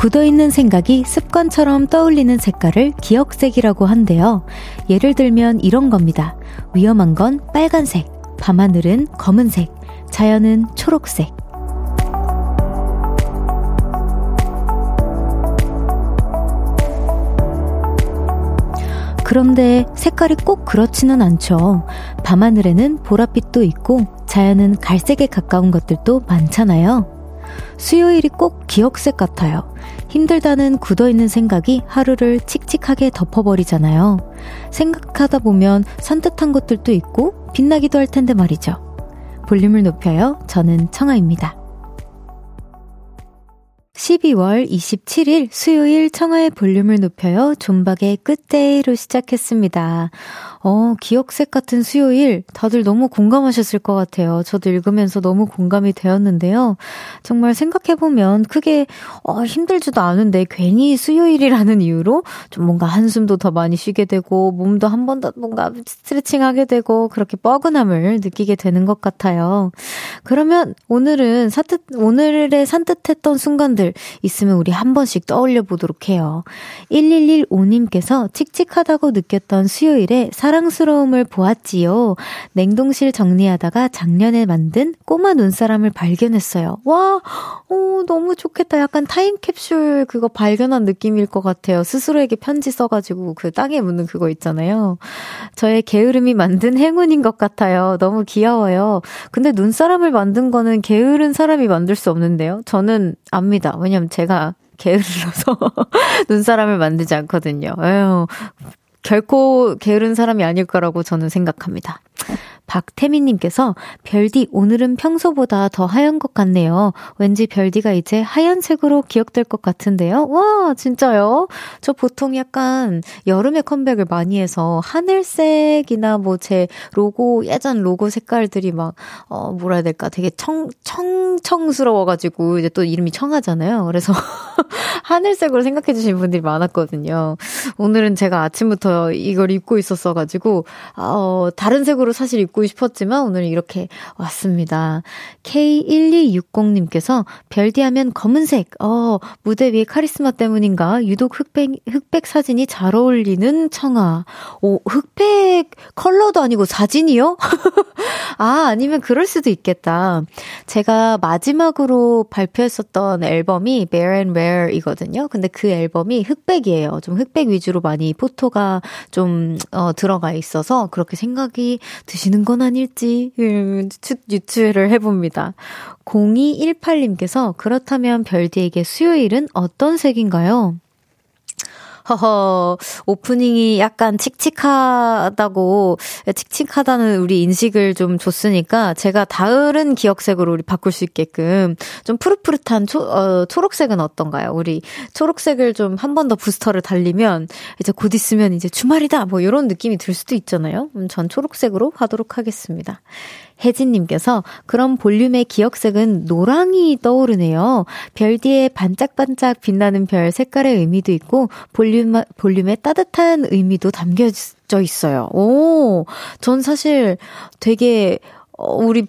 굳어있는 생각이 습관처럼 떠올리는 색깔을 기억색이라고 한대요. 예를 들면 이런 겁니다. 위험한 건 빨간색, 밤하늘은 검은색, 자연은 초록색. 그런데 색깔이 꼭 그렇지는 않죠. 밤하늘에는 보랏빛도 있고 자연은 갈색에 가까운 것들도 많잖아요. 수요일이 꼭 기억색 같아요. 힘들다는 굳어있는 생각이 하루를 칙칙하게 덮어버리잖아요. 생각하다 보면 산뜻한 것들도 있고 빛나기도 할 텐데 말이죠. 볼륨을 높여요. 저는 청아입니다. 12월 27일 수요일 청하의 볼륨을 높여요. 존박의 끝데이로 시작했습니다. 어, 기억색 같은 수요일 다들 너무 공감하셨을 것 같아요. 저도 읽으면서 너무 공감이 되었는데요. 정말 생각해보면 크게 어, 힘들지도 않은데 괜히 수요일이라는 이유로 좀 뭔가 한숨도 더 많이 쉬게 되고 몸도 한 번 더 뭔가 스트레칭 하게 되고 그렇게 뻐근함을 느끼게 되는 것 같아요. 그러면 오늘은 산뜻, 오늘의 산뜻했던 순간들 있으면 우리 한 번씩 떠올려 보도록 해요. 1115님께서 칙칙하다고 느꼈던 수요일에 사 랑스러움을 보았지요. 냉동실 정리하다가 작년에 만든 꼬마 눈사람을 발견했어요. 와, 오, 너무 좋겠다. 약간 타임캡슐 그거 발견한 느낌일 것 같아요. 스스로에게 편지 써가지고 그 땅에 묻는 그거 있잖아요. 저의 게으름이 만든 행운인 것 같아요. 너무 귀여워요. 근데 눈사람을 만든 거는 게으른 사람이 만들 수 없는데요. 저는 압니다. 왜냐면 제가 게을러서 눈사람을 만들지 않거든요. 에휴, 결코 게으른 사람이 아닐 거라고 저는 생각합니다. 박태민님께서 별디 오늘은 평소보다 더 하얀 것 같네요. 왠지 별디가 이제 하얀색으로 기억될 것 같은데요. 와 진짜요? 저 보통 약간 여름에 컴백을 많이 해서 하늘색이나 뭐 제 로고 예전 로고 색깔들이 막어 뭐라 해야 될까 되게 청 청청스러워가지고 이제 또 이름이 청하잖아요. 그래서 하늘색으로 생각해 주신 분들이 많았거든요. 오늘은 제가 아침부터 이걸 입고 있었어가지고 어 다른 색으로 사실 입고 입고 싶었지만 오늘 이렇게 왔습니다. K1260님께서 별디 하면 검은색, 어, 무대 위에 카리스마 때문인가 유독 흑백, 흑백 사진이 잘 어울리는 청아. 오, 흑백 컬러도 아니고 사진이요? 아, 아니면 그럴 수도 있겠다. 제가 마지막으로 발표했었던 앨범이 Bare and Rare 이거든요. 근데 그 앨범이 흑백이에요. 좀 흑백 위주로 많이 포토가 좀, 어, 들어가 있어서 그렇게 생각이 드시는 건 아닐지 음, 유추를 해봅니다. 0218님께서 그렇다면 별디에게 수요일은 어떤 색인가요? 허허, 오프닝이 약간 칙칙하다고, 칙칙하다는 우리 인식을 좀 줬으니까, 제가 다른 기억색으로 우리 바꿀 수 있게끔, 좀 푸릇푸릇한 초, 어, 초록색은 어떤가요? 우리 초록색을 좀 한 번 더 부스터를 달리면, 이제 곧 있으면 이제 주말이다! 뭐 이런 느낌이 들 수도 있잖아요? 음, 전 초록색으로 하도록 하겠습니다. 혜진님께서 그럼 볼륨의 기억색은 노랑이 떠오르네요. 별 뒤에 반짝반짝 빛나는 별 색깔의 의미도 있고 볼륨, 볼륨의 따뜻한 의미도 담겨져 있어요. 오, 전 사실 되게 어, 우리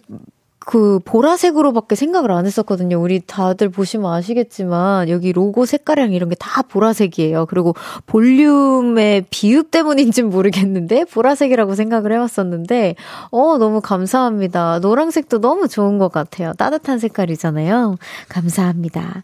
그 보라색으로밖에 생각을 안 했었거든요. 우리 다들 보시면 아시겠지만 여기 로고 색깔이랑 이런 게 다 보라색이에요. 그리고 볼륨의 비읍 때문인지는 모르겠는데 보라색이라고 생각을 해왔었는데 어 너무 감사합니다. 노란색도 너무 좋은 것 같아요. 따뜻한 색깔이잖아요. 감사합니다.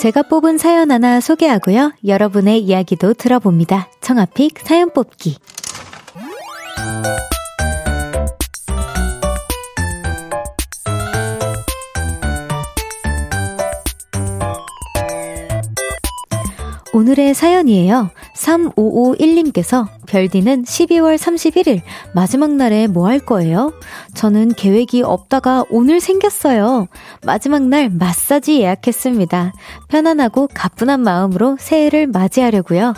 제가 뽑은 사연 하나 소개하고요. 여러분의 이야기도 들어봅니다. 청아픽 사연 뽑기. 오늘의 사연이에요. 3551님께서 별디는 12월 31일 마지막 날에 뭐 할 거예요? 저는 계획이 없다가 오늘 생겼어요. 마지막 날 마사지 예약했습니다. 편안하고 가뿐한 마음으로 새해를 맞이하려고요.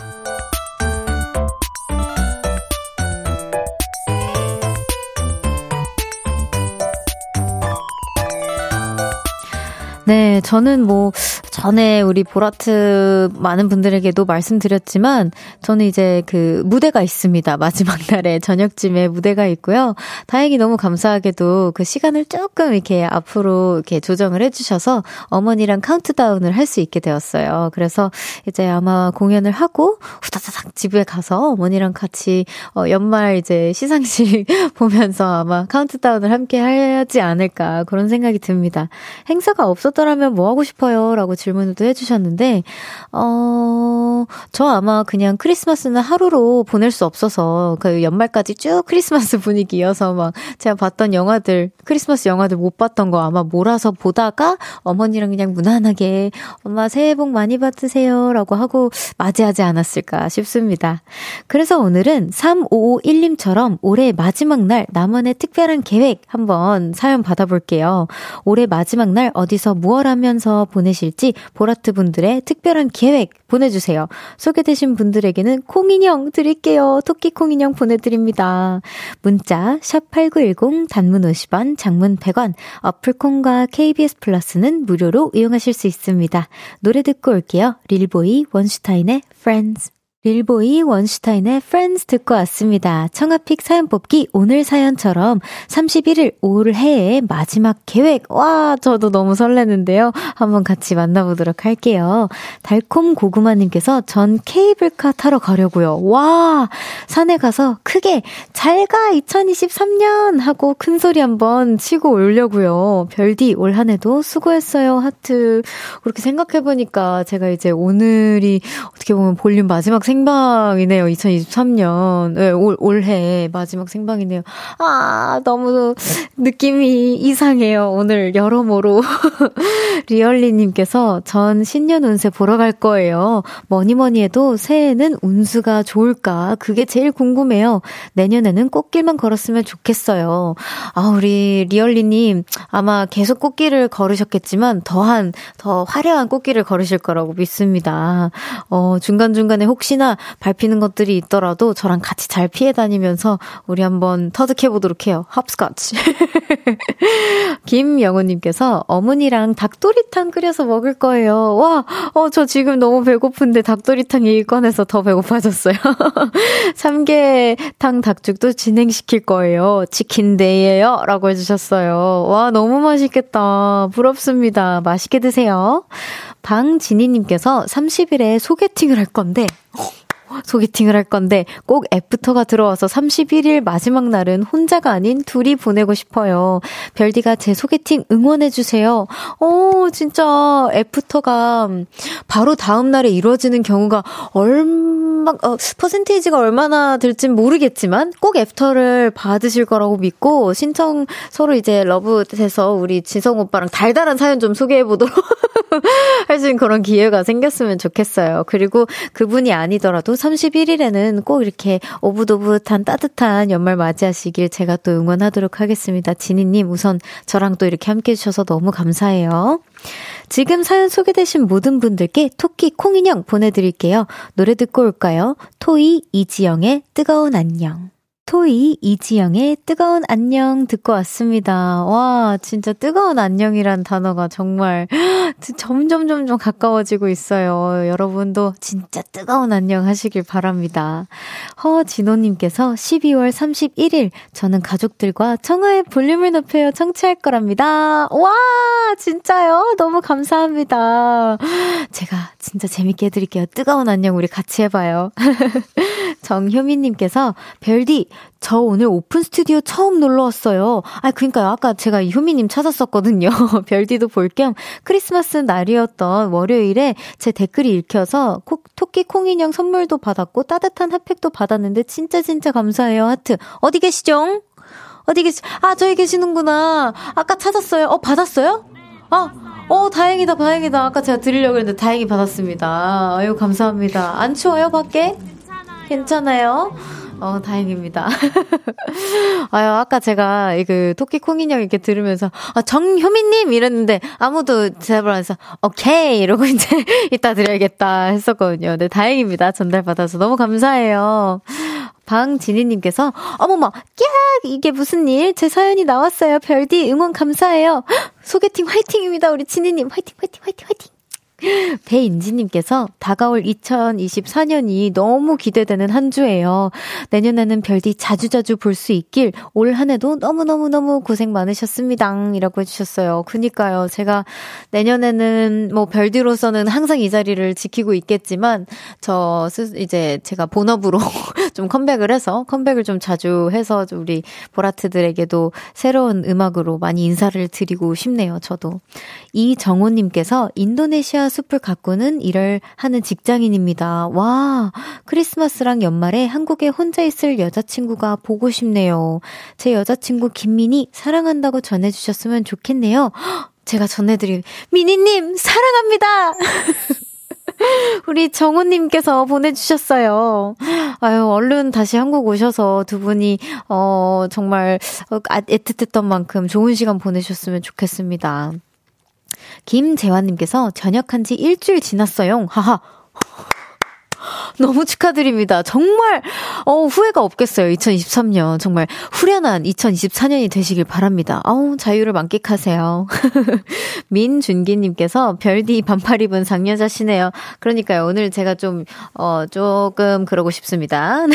네, 저는 뭐 전에 우리 보라트 많은 분들에게도 말씀드렸지만 저는 이제 그 무대가 있습니다. 마지막 날에 저녁쯤에 무대가 있고요. 다행히 너무 감사하게도 그 시간을 조금 이렇게 앞으로 이렇게 조정을 해주셔서 어머니랑 카운트다운을 할 수 있게 되었어요. 그래서 이제 아마 공연을 하고 후다다닥 집에 가서 어머니랑 같이 어 연말 이제 시상식 보면서 아마 카운트다운을 함께 하지 않을까 그런 생각이 듭니다. 행사가 없었더라면 뭐 하고 싶어요? 라고 질문을 또 해주셨는데, 어, 저 아마 그냥 크리스마스는 하루로 보낼 수 없어서 그 연말까지 쭉 크리스마스 분위기 이어서 막 제가 봤던 영화들, 크리스마스 영화들 못 봤던 거 아마 몰아서 보다가 어머니랑 그냥 무난하게 엄마 새해 복 많이 받으세요 라고 하고 맞이하지 않았을까 싶습니다. 그래서 오늘은 3551님처럼 올해 마지막 날 나만의 특별한 계획 한번 사연 받아볼게요. 올해 마지막 날 어디서 무얼 하면서 보내실지 보라트 분들의 특별한 계획 보내주세요. 소개되신 분들에게는 콩인형 드릴게요. 토끼 콩인형 보내드립니다. 문자 샵8910 단문 50원, 장문 100원, 어플콩과 KBS 플러스는 무료로 이용하실 수 있습니다. 노래 듣고 올게요. 릴보이 원슈타인의 Friends. 릴보이 원슈타인의 Friends 듣고 왔습니다. 청아픽 사연 뽑기 오늘 사연처럼 31일 올해의 마지막 계획. 와, 저도 너무 설레는데요. 한번 같이 만나보도록 할게요. 달콤 고구마님께서 전 케이블카 타러 가려고요. 와, 산에 가서 크게 잘 가 2023년 하고 큰 소리 한번 치고 오려고요. 별디 올 한 해도 수고했어요. 하트. 그렇게 생각해보니까 제가 이제 오늘이 어떻게 보면 볼륨 마지막 생 생방이네요. 2023년. 네, 올, 올해 마지막 생방이네요. 아, 너무 느낌이 이상해요. 오늘 여러모로. 리얼리님께서 전 신년 운세 보러 갈 거예요. 뭐니 뭐니 해도 새해에는 운수가 좋을까? 그게 제일 궁금해요. 내년에는 꽃길만 걸었으면 좋겠어요. 아, 우리 리얼리님 아마 계속 꽃길을 걸으셨겠지만 더한, 더 화려한 꽃길을 걸으실 거라고 믿습니다. 어, 중간중간에 혹시나 밟히는 것들이 있더라도 저랑 같이 잘 피해 다니면서 우리 한번 터득해 보도록 해요. 헙스카치. 김영우님께서 어머니랑 닭도리탕 끓여서 먹을 거예요. 와, 어, 저 지금 너무 배고픈데 닭도리탕 얘기 꺼내서 더 배고파졌어요. 삼계탕 닭죽도 진행시킬 거예요. 치킨데이에요. 라고 해주셨어요. 와, 너무 맛있겠다. 부럽습니다. 맛있게 드세요. 방진희님께서 30일에 소개팅을 할 건데, 소개팅을 할 건데 꼭 애프터가 들어와서 31일 마지막 날은 혼자가 아닌 둘이 보내고 싶어요. 별디가 제 소개팅 응원해주세요. 어, 진짜 애프터가 바로 다음 날에 이루어지는 경우가 얼마, 어, 퍼센테이지가 얼마나 될진 모르겠지만 꼭 애프터를 받으실 거라고 믿고 신청 서로 이제 love에서 우리 지성 오빠랑 달달한 사연 좀 소개해보도록 할 수 있는 그런 기회가 생겼으면 좋겠어요. 그리고 그분이 아니더라도 31일에는 꼭 이렇게 오붓오붓한 따뜻한 연말 맞이하시길 제가 또 응원하도록 하겠습니다. 지니님 우선 저랑 또 이렇게 함께 해주셔서 너무 감사해요. 지금 사연 소개되신 모든 분들께 토끼 콩인형 보내드릴게요. 노래 듣고 올까요? 토이 이지영의 뜨거운 안녕. 토이 이지영의 뜨거운 안녕 듣고 왔습니다. 와, 진짜 뜨거운 안녕이란 단어가 정말 점점 점점 가까워지고 있어요. 여러분도 진짜 뜨거운 안녕 하시길 바랍니다. 허진호님께서 12월 31일 저는 가족들과 청하의 볼륨을 높여요 청취할 거랍니다. 와, 진짜요? 너무 감사합니다. 제가 진짜 재밌게 해드릴게요. 뜨거운 안녕 우리 같이 해봐요. 정효민님께서, 별디, 저 오늘 오픈 스튜디오 처음 놀러 왔어요. 아, 그니까요. 아까 제가 효민님 찾았었거든요. 별디도 볼 겸 크리스마스 날이었던 월요일에 제 댓글이 읽혀서 코, 토끼 콩인형 선물도 받았고 따뜻한 핫팩도 받았는데 진짜 진짜 감사해요. 하트. 어디 계시죠? 어디 계시, 아, 저기 계시는구나. 아까 찾았어요. 어, 받았어요? 아, 어, 다행이다, 다행이다. 아까 제가 드리려고 했는데 다행히 받았습니다. 아유, 감사합니다. 안 추워요, 밖에? 괜찮아요. 어, 다행입니다. 아유, 아까 제가 그 토끼 콩 인형 이렇게 들으면서, 아, 정효민님! 이랬는데 아무도 대답을 안 해서, 오케이! 이러고 이제 이따 드려야겠다 했었거든요. 네, 다행입니다. 전달받아서 너무 감사해요. 방진희님께서, 어머머, 깍! 이게 무슨 일? 제 사연이 나왔어요. 별디 응원 감사해요. 소개팅 화이팅입니다. 우리 진희님 화이팅, 화이팅, 화이팅, 화이팅! 배인지님께서 다가올 2024년이 너무 기대되는 한 주예요. 내년에는 별디 자주자주 볼 수 있길 올 한 해도 너무너무너무 고생 많으셨습니다. 이라고 해주셨어요. 그니까요. 제가 내년에는 뭐 별디로서는 항상 이 자리를 지키고 있겠지만 저 이제 제가 본업으로 좀 컴백을 해서 컴백을 좀 자주 해서 우리 보라트들에게도 새로운 음악으로 많이 인사를 드리고 싶네요. 저도. 이정호님께서 인도네시아 숲을 가꾸는 일을 하는 직장인입니다. 와, 크리스마스랑 연말에 한국에 혼자 있을 여자친구가 보고 싶네요. 제 여자친구 김민이 사랑한다고 전해주셨으면 좋겠네요. 제가 전해드릴, 미니님, 사랑합니다! 우리 정우님께서 보내주셨어요. 아유, 얼른 다시 한국 오셔서 두 분이, 어, 정말, 어, 아, 애틋했던 만큼 좋은 시간 보내셨으면 좋겠습니다. 김재환님께서 전역한 지 일주일 지났어요. 하하. 너무 축하드립니다. 정말, 어, 후회가 없겠어요. 2023년. 정말 후련한 2024년이 되시길 바랍니다. 어우, 자유를 만끽하세요. 민준기 님께서 별디 반팔 입은 상여자시네요. 그러니까요. 오늘 제가 좀, 어, 조금 그러고 싶습니다.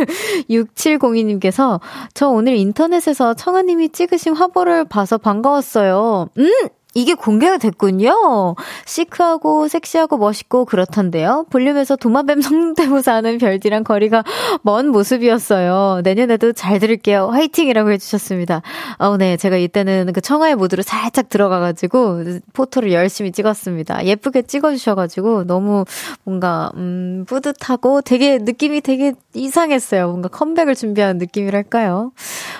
6702 님께서 저 오늘 인터넷에서 청아 님이 찍으신 화보를 봐서 반가웠어요. 음! 이게 공개가 됐군요. 시크하고 섹시하고 멋있고 그렇던데요. 볼륨에서 도마뱀 성대모사 하는 별디랑 거리가 먼 모습이었어요. 내년에도 잘 들을게요. 화이팅이라고 해주셨습니다. 어, 네. 제가 이때는 그 청아의 모드로 살짝 들어가가지고 포토를 열심히 찍었습니다. 예쁘게 찍어주셔가지고 너무 뭔가, 음, 뿌듯하고 되게 느낌이 되게 이상했어요. 뭔가 컴백을 준비하는 느낌이랄까요.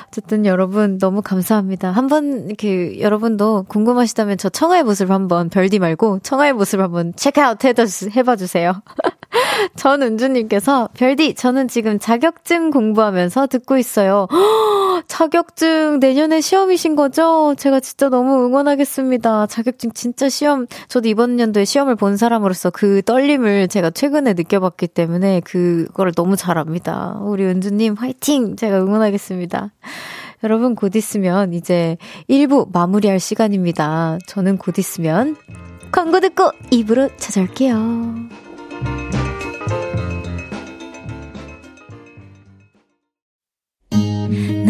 어쨌든 여러분 너무 감사합니다. 한번 이렇게 여러분도 궁금하시다면 궁금하면 저 청아의 모습 한번 별디 말고 청아의 모습 한번 체크아웃 해봐 주세요. 전은주님께서 별디 저는 지금 자격증 공부하면서 듣고 있어요. 자격증 내년에 시험이신 거죠? 제가 진짜 너무 응원하겠습니다. 자격증 진짜 시험 저도 이번 연도에 시험을 본 사람으로서 그 떨림을 제가 최근에 느껴봤기 때문에 그거를 너무 잘합니다. 우리 은주님 화이팅! 제가 응원하겠습니다. 여러분 곧 있으면 이제 1부 마무리할 시간입니다. 저는 곧 있으면 광고 듣고 2부로 찾아올게요.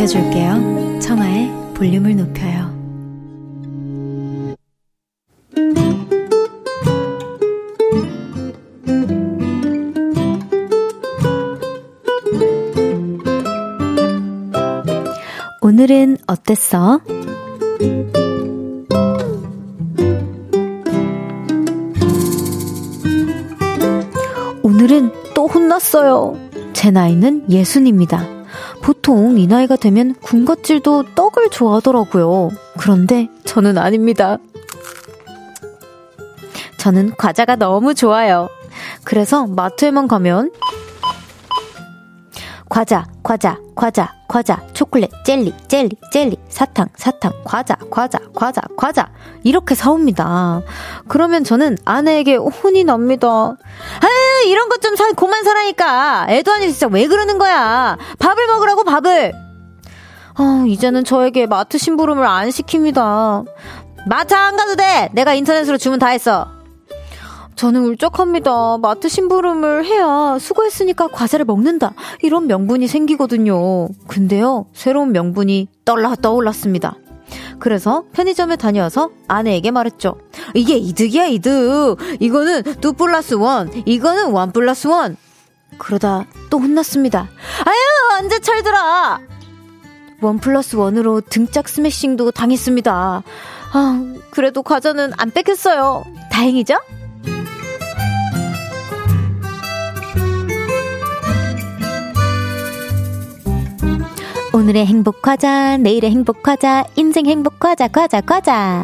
높여줄게요. 청하의 볼륨을 높여요. 오늘은 어땠어? 오늘은 또 혼났어요. 제 나이는 예순입니다. 보통 이 나이가 되면 군것질도 떡을 좋아하더라고요. 그런데 저는 아닙니다. 저는 과자가 너무 좋아요. 그래서 마트에만 가면 과자, 과자, 과자, 과자, 초콜릿, 젤리, 젤리, 젤리, 사탕, 사탕, 과자, 과자, 과자, 과자. 이렇게 사옵니다. 그러면 저는 아내에게 혼이 납니다. 아유, 이런 것 좀 사, 고만 사라니까. 애도 아니 진짜 왜 그러는 거야. 밥을 먹으라고 밥을. 아, 이제는 저에게 마트 심부름을 안 시킵니다. 마트 안 가도 돼! 내가 인터넷으로 주문 다 했어. 저는 울적합니다. 마트 심부름을 해야 수고했으니까 과자를 먹는다. 이런 명분이 생기거든요. 근데요, 새로운 명분이 떠올라, 떠올랐습니다. 그래서 편의점에 다녀와서 아내에게 말했죠. 이게 이득이야, 이득. 이거는 2 플러스 1, 이거는 1 플러스 1. 그러다 또 혼났습니다. 아유, 언제 철들어! 원 플러스 원으로 등짝 스매싱도 당했습니다. 아, 그래도 과자는 안 뺏겼어요. 다행이죠? 오늘의 행복 과자, 내일의 행복 과자, 인생 행복 과자, 과자, 과자.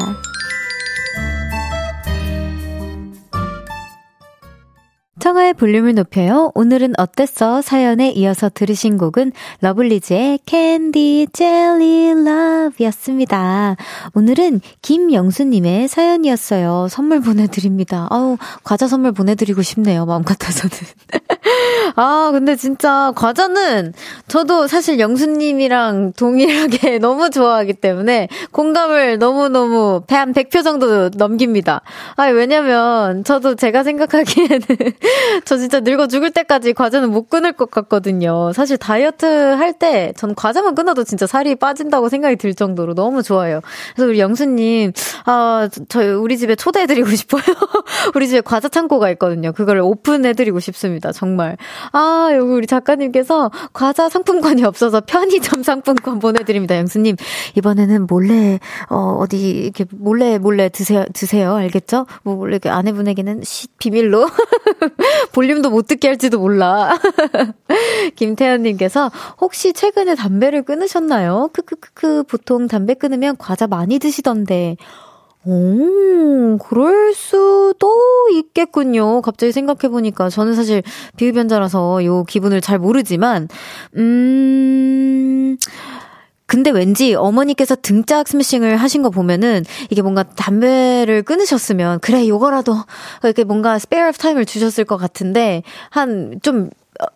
청하의 볼륨을 높여요. 오늘은 어땠어? 사연에 이어서 들으신 곡은 러블리즈의 Candy Jelly Love였습니다. 오늘은 김영수님의 사연이었어요. 선물 보내드립니다. 아우, 과자 선물 보내드리고 싶네요. 마음 같아서는. 아, 근데 진짜 과자는 저도 사실 영수님이랑 동일하게 너무 좋아하기 때문에 공감을 너무너무 한 100표 정도 넘깁니다. 아, 왜냐면 저도 제가 생각하기에는 저 진짜 늙어 죽을 때까지 과자는 못 끊을 것 같거든요. 사실 다이어트 할 때 전 과자만 끊어도 진짜 살이 빠진다고 생각이 들 정도로 너무 좋아요. 그래서 우리 영수님, 아, 저희 우리 집에 초대해드리고 싶어요. 우리 집에 과자 창고가 있거든요. 그걸 오픈해드리고 싶습니다. 정말. 아, 여기 우리 작가님께서 과자 상품권이 없어서 편의점 상품권 보내드립니다. 영수님, 이번에는 몰래, 어, 어디, 이렇게 몰래, 몰래 드세요, 드세요. 알겠죠? 뭐, 원래 아내분에게는 시, 비밀로. 볼륨도 못 듣게 할지도 몰라. 김태현님께서 혹시 최근에 담배를 끊으셨나요? 크크크크 보통 담배 끊으면 과자 많이 드시던데. 오, 그럴 수도 있겠군요. 갑자기 생각해보니까. 저는 사실 비흡연자라서 요 기분을 잘 모르지만, 음, 근데 왠지 어머니께서 등짝 스매싱을 하신 거 보면은 이게 뭔가 담배를 끊으셨으면 그래 요거라도 이렇게 뭔가 spare time을 주셨을 것 같은데 한 좀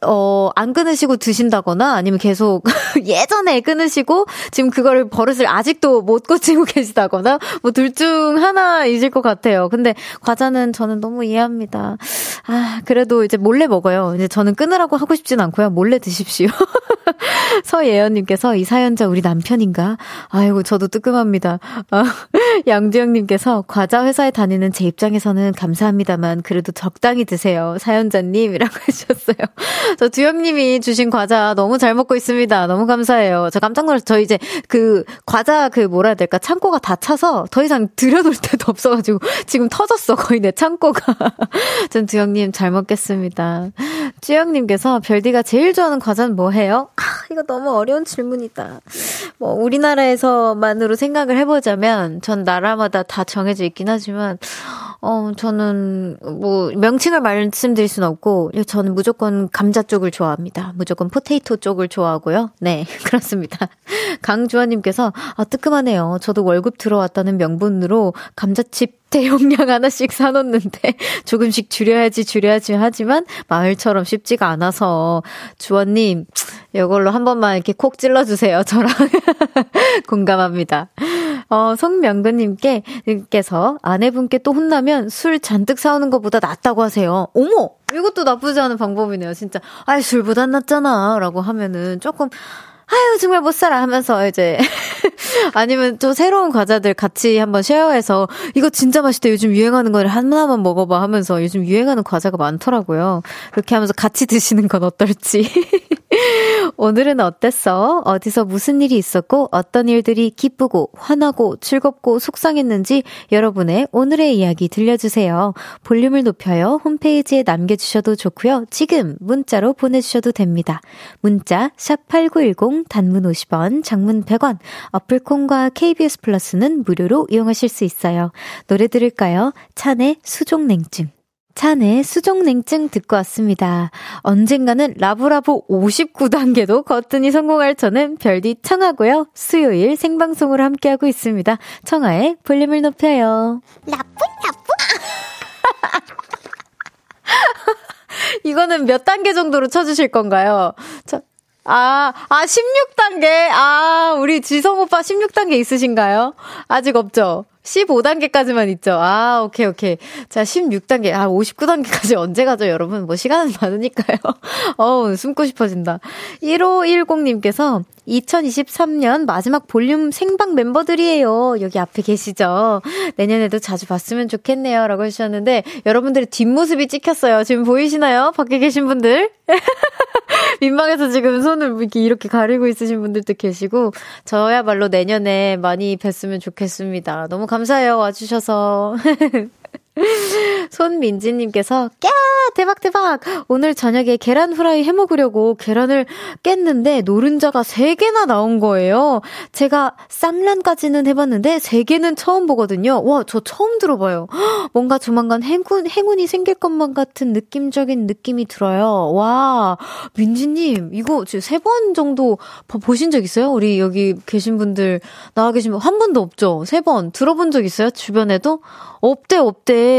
어, 안 끊으시고 드신다거나 아니면 계속 예전에 끊으시고 지금 그거를 버릇을 아직도 못 고치고 계시다거나 뭐 둘 중 하나이실 것 같아요. 근데 과자는 저는 너무 이해합니다. 아, 그래도 이제 몰래 먹어요. 이제 저는 끊으라고 하고 싶진 않고요. 몰래 드십시오. 서예연님께서 이 사연자 우리 남편인가? 아이고, 저도 뜨끔합니다. 아, 양주영님께서 과자 회사에 다니는 제 입장에서는 감사합니다만 그래도 적당히 드세요. 사연자님이라고 하셨어요. 저 두영님이 주신 과자 너무 잘 먹고 있습니다. 너무 감사해요. 저 깜짝 놀라서 저 이제 그 과자 그 뭐라 해야 될까 창고가 다 차서 더 이상 들여놓을 데도 없어가지고 지금 터졌어 거의 내 창고가. 전 두영님 잘 먹겠습니다. 쭈영님께서 별디가 제일 좋아하는 과자는 뭐해요? 아, 이거 너무 어려운 질문이다. 뭐 우리나라에서만으로 생각을 해보자면 전 나라마다 다 정해져 있긴 하지만 어, 저는, 뭐, 명칭을 말씀드릴 수는 없고, 저는 무조건 감자 쪽을 좋아합니다. 무조건 포테이토 쪽을 좋아하고요. 네, 그렇습니다. 강주환 님께서, 아, 뜨끔하네요. 저도 월급 들어왔다는 명분으로 감자칩 대용량 하나씩 사놓는데 조금씩 줄여야지 줄여야지 하지만 마을처럼 쉽지가 않아서 주원님 이걸로 한 번만 이렇게 콕 찔러주세요. 저랑 공감합니다. 어, 송명근님께, 께서 아내분께 또 혼나면 술 잔뜩 사오는 것보다 낫다고 하세요. 어머! 이것도 나쁘지 않은 방법이네요, 진짜. 아이, 술보다 낫잖아. 라고 하면은 조금, 아유, 정말 못 살아 하면서 이제, 아니면 또 새로운 과자들 같이 한번 쉐어해서, 이거 진짜 맛있다. 요즘 유행하는 거를 하나만 먹어봐 하면서 요즘 유행하는 과자가 많더라고요. 그렇게 하면서 같이 드시는 건 어떨지. 오늘은 어땠어? 어디서 무슨 일이 있었고, 어떤 일들이 기쁘고, 화나고, 즐겁고, 속상했는지 여러분의 오늘의 이야기 들려주세요. 볼륨을 높여요. 홈페이지에 남겨주셔도 좋고요. 지금 문자로 보내주셔도 됩니다. 문자, 샵8910, 단문 50원, 장문 100원, 어플콘과 KBS 플러스는 무료로 이용하실 수 있어요. 노래 들을까요? 찬의 수족냉증. 찬의 수족냉증 듣고 왔습니다. 언젠가는 라브라브 59단계도 거뜬히 성공할 저는 별디 청하고요. 수요일 생방송으로 함께하고 있습니다. 청하의 볼륨을 높여요. 나쁜 나쁜. 이거는 몇 단계 정도로 쳐주실 건가요? 저, 아, 아, 16단계? 아, 우리 지성 오빠 16단계 있으신가요? 아직 없죠? 15단계까지만 있죠. 아, 오케이, 오케이. 자, 16단계. 아, 59단계까지 언제 가죠, 여러분? 뭐, 시간은 많으니까요. 어우, 숨고 싶어진다. 1510님께서 2023년 마지막 볼륨 생방 멤버들이에요. 여기 앞에 계시죠? 내년에도 자주 봤으면 좋겠네요. 라고 해주셨는데, 여러분들의 뒷모습이 찍혔어요. 지금 보이시나요? 밖에 계신 분들? 민망해서 지금 손을 이렇게, 이렇게 가리고 있으신 분들도 계시고, 저야말로 내년에 많이 뵀으면 좋겠습니다. 너무 감사해요. 와주셔서. 손민지님께서, 꺄! 대박, 대박! 오늘 저녁에 계란 후라이 해 먹으려고 계란을 깼는데 노른자가 3개나 나온 거예요. 제가 쌈란까지는 해봤는데 3개는 처음 보거든요. 와, 저 처음 들어봐요. 뭔가 조만간 행운, 행운이 생길 것만 같은 느낌적인 느낌이 들어요. 와, 민지님, 이거 지금 세번 정도 보신 적 있어요? 우리 여기 계신 분들, 나와 계신 분, 한 번도 없죠? 세 번. 들어본 적 있어요? 주변에도? 없대, 없대.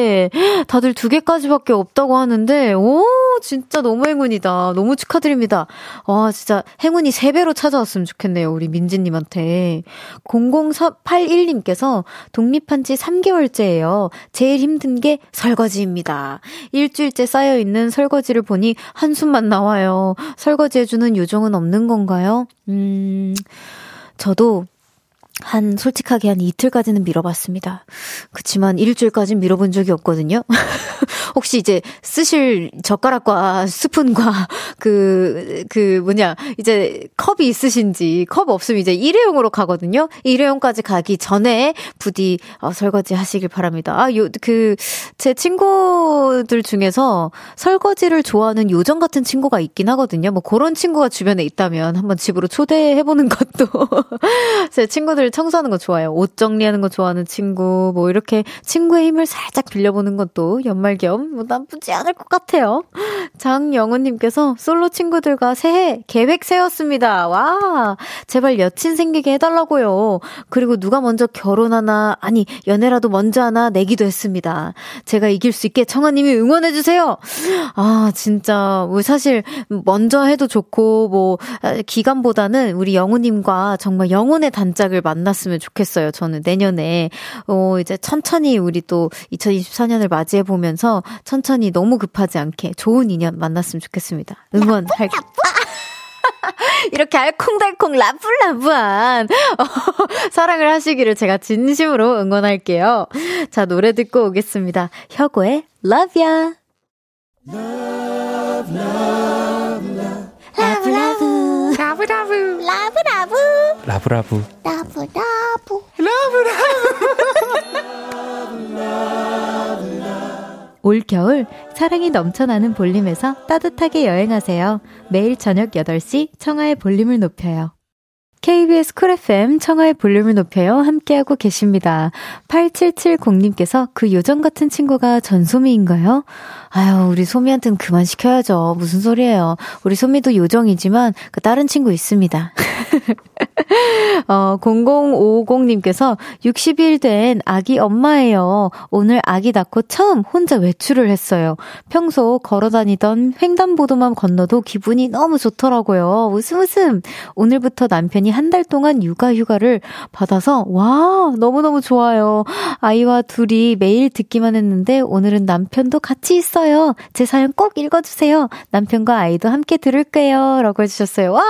다들 두 개까지밖에 없다고 하는데, 오, 진짜 너무 행운이다. 너무 축하드립니다. 와, 진짜 행운이 세 배로 찾아왔으면 좋겠네요. 우리 민지님한테. 00481님께서 독립한 지 3개월째예요. 제일 힘든 게 설거지입니다. 일주일째 쌓여 있는 설거지를 보니 한숨만 나와요. 설거지 해주는 요정은 없는 건가요? 음, 저도 한, 솔직하게 한 이틀까지는 밀어봤습니다. 그치만 일주일까지 밀어본 적이 없거든요. 혹시 이제 쓰실 젓가락과 스푼과 그, 그 뭐냐, 이제 컵이 있으신지, 컵 없으면 이제 일회용으로 가거든요. 일회용까지 가기 전에 부디 어, 설거지 하시길 바랍니다. 아, 요, 그, 제 친구들 중에서 설거지를 좋아하는 요정 같은 친구가 있긴 하거든요. 뭐 그런 친구가 주변에 있다면 한번 집으로 초대해보는 것도 제 친구들 청소하는 거 좋아해요. 옷 정리하는 거 좋아하는 친구, 뭐 이렇게 친구의 힘을 살짝 빌려보는 것도 연말 겸뭐 나쁘지 않을 것 같아요. 장영훈님께서 솔로 친구들과 새해 계획 세웠습니다. 와, 제발 여친 생기게 해달라고요. 그리고 누가 먼저 결혼하나, 아니, 연애라도 먼저 하나 내기도 했습니다. 제가 이길 수 있게 청아님이 응원해주세요. 아, 진짜, 뭐 사실, 먼저 해도 좋고, 뭐, 기간보다는 우리 영훈님과 정말 영혼의 단짝을 만났으면 좋겠어요. 저는 내년에, 어, 이제 천천히 우리 또 2024년을 맞이해보면서 천천히 너무 급하지 않게 좋은 인연 만났으면 좋겠습니다. 응원할게요. 이렇게 알콩달콩 라블라블한 어, 사랑을 하시기를 제가 진심으로 응원할게요. 자, 노래 듣고 오겠습니다. 혁오의 Love Ya. Love, love, love. love love love love love love 올겨울 사랑이 넘쳐나는 볼륨에서 따뜻하게 여행하세요. 매일 저녁 8시 청하의 볼륨을 높여요. KBS 쿨 FM 청하의 볼륨을 높여요. 함께하고 계십니다. 8770님께서 그 요정 같은 친구가 전소미인가요? 아유, 우리 소미한테는 그만 시켜야죠. 무슨 소리예요. 우리 소미도 요정이지만 그 다른 친구 있습니다. 어, 0050님께서 60일 된 아기 엄마예요. 오늘 아기 낳고 처음 혼자 외출을 했어요. 평소 걸어 다니던 횡단보도만 건너도 기분이 너무 좋더라고요. 웃음 웃음. 오늘부터 남편이 한 달 동안 육아 휴가를 받아서 와, 너무너무 좋아요. 아이와 둘이 매일 듣기만 했는데 오늘은 남편도 같이 있어요. 제 사연 꼭 읽어주세요. 남편과 아이도 함께 들을게요. 라고 해주셨어요. 와,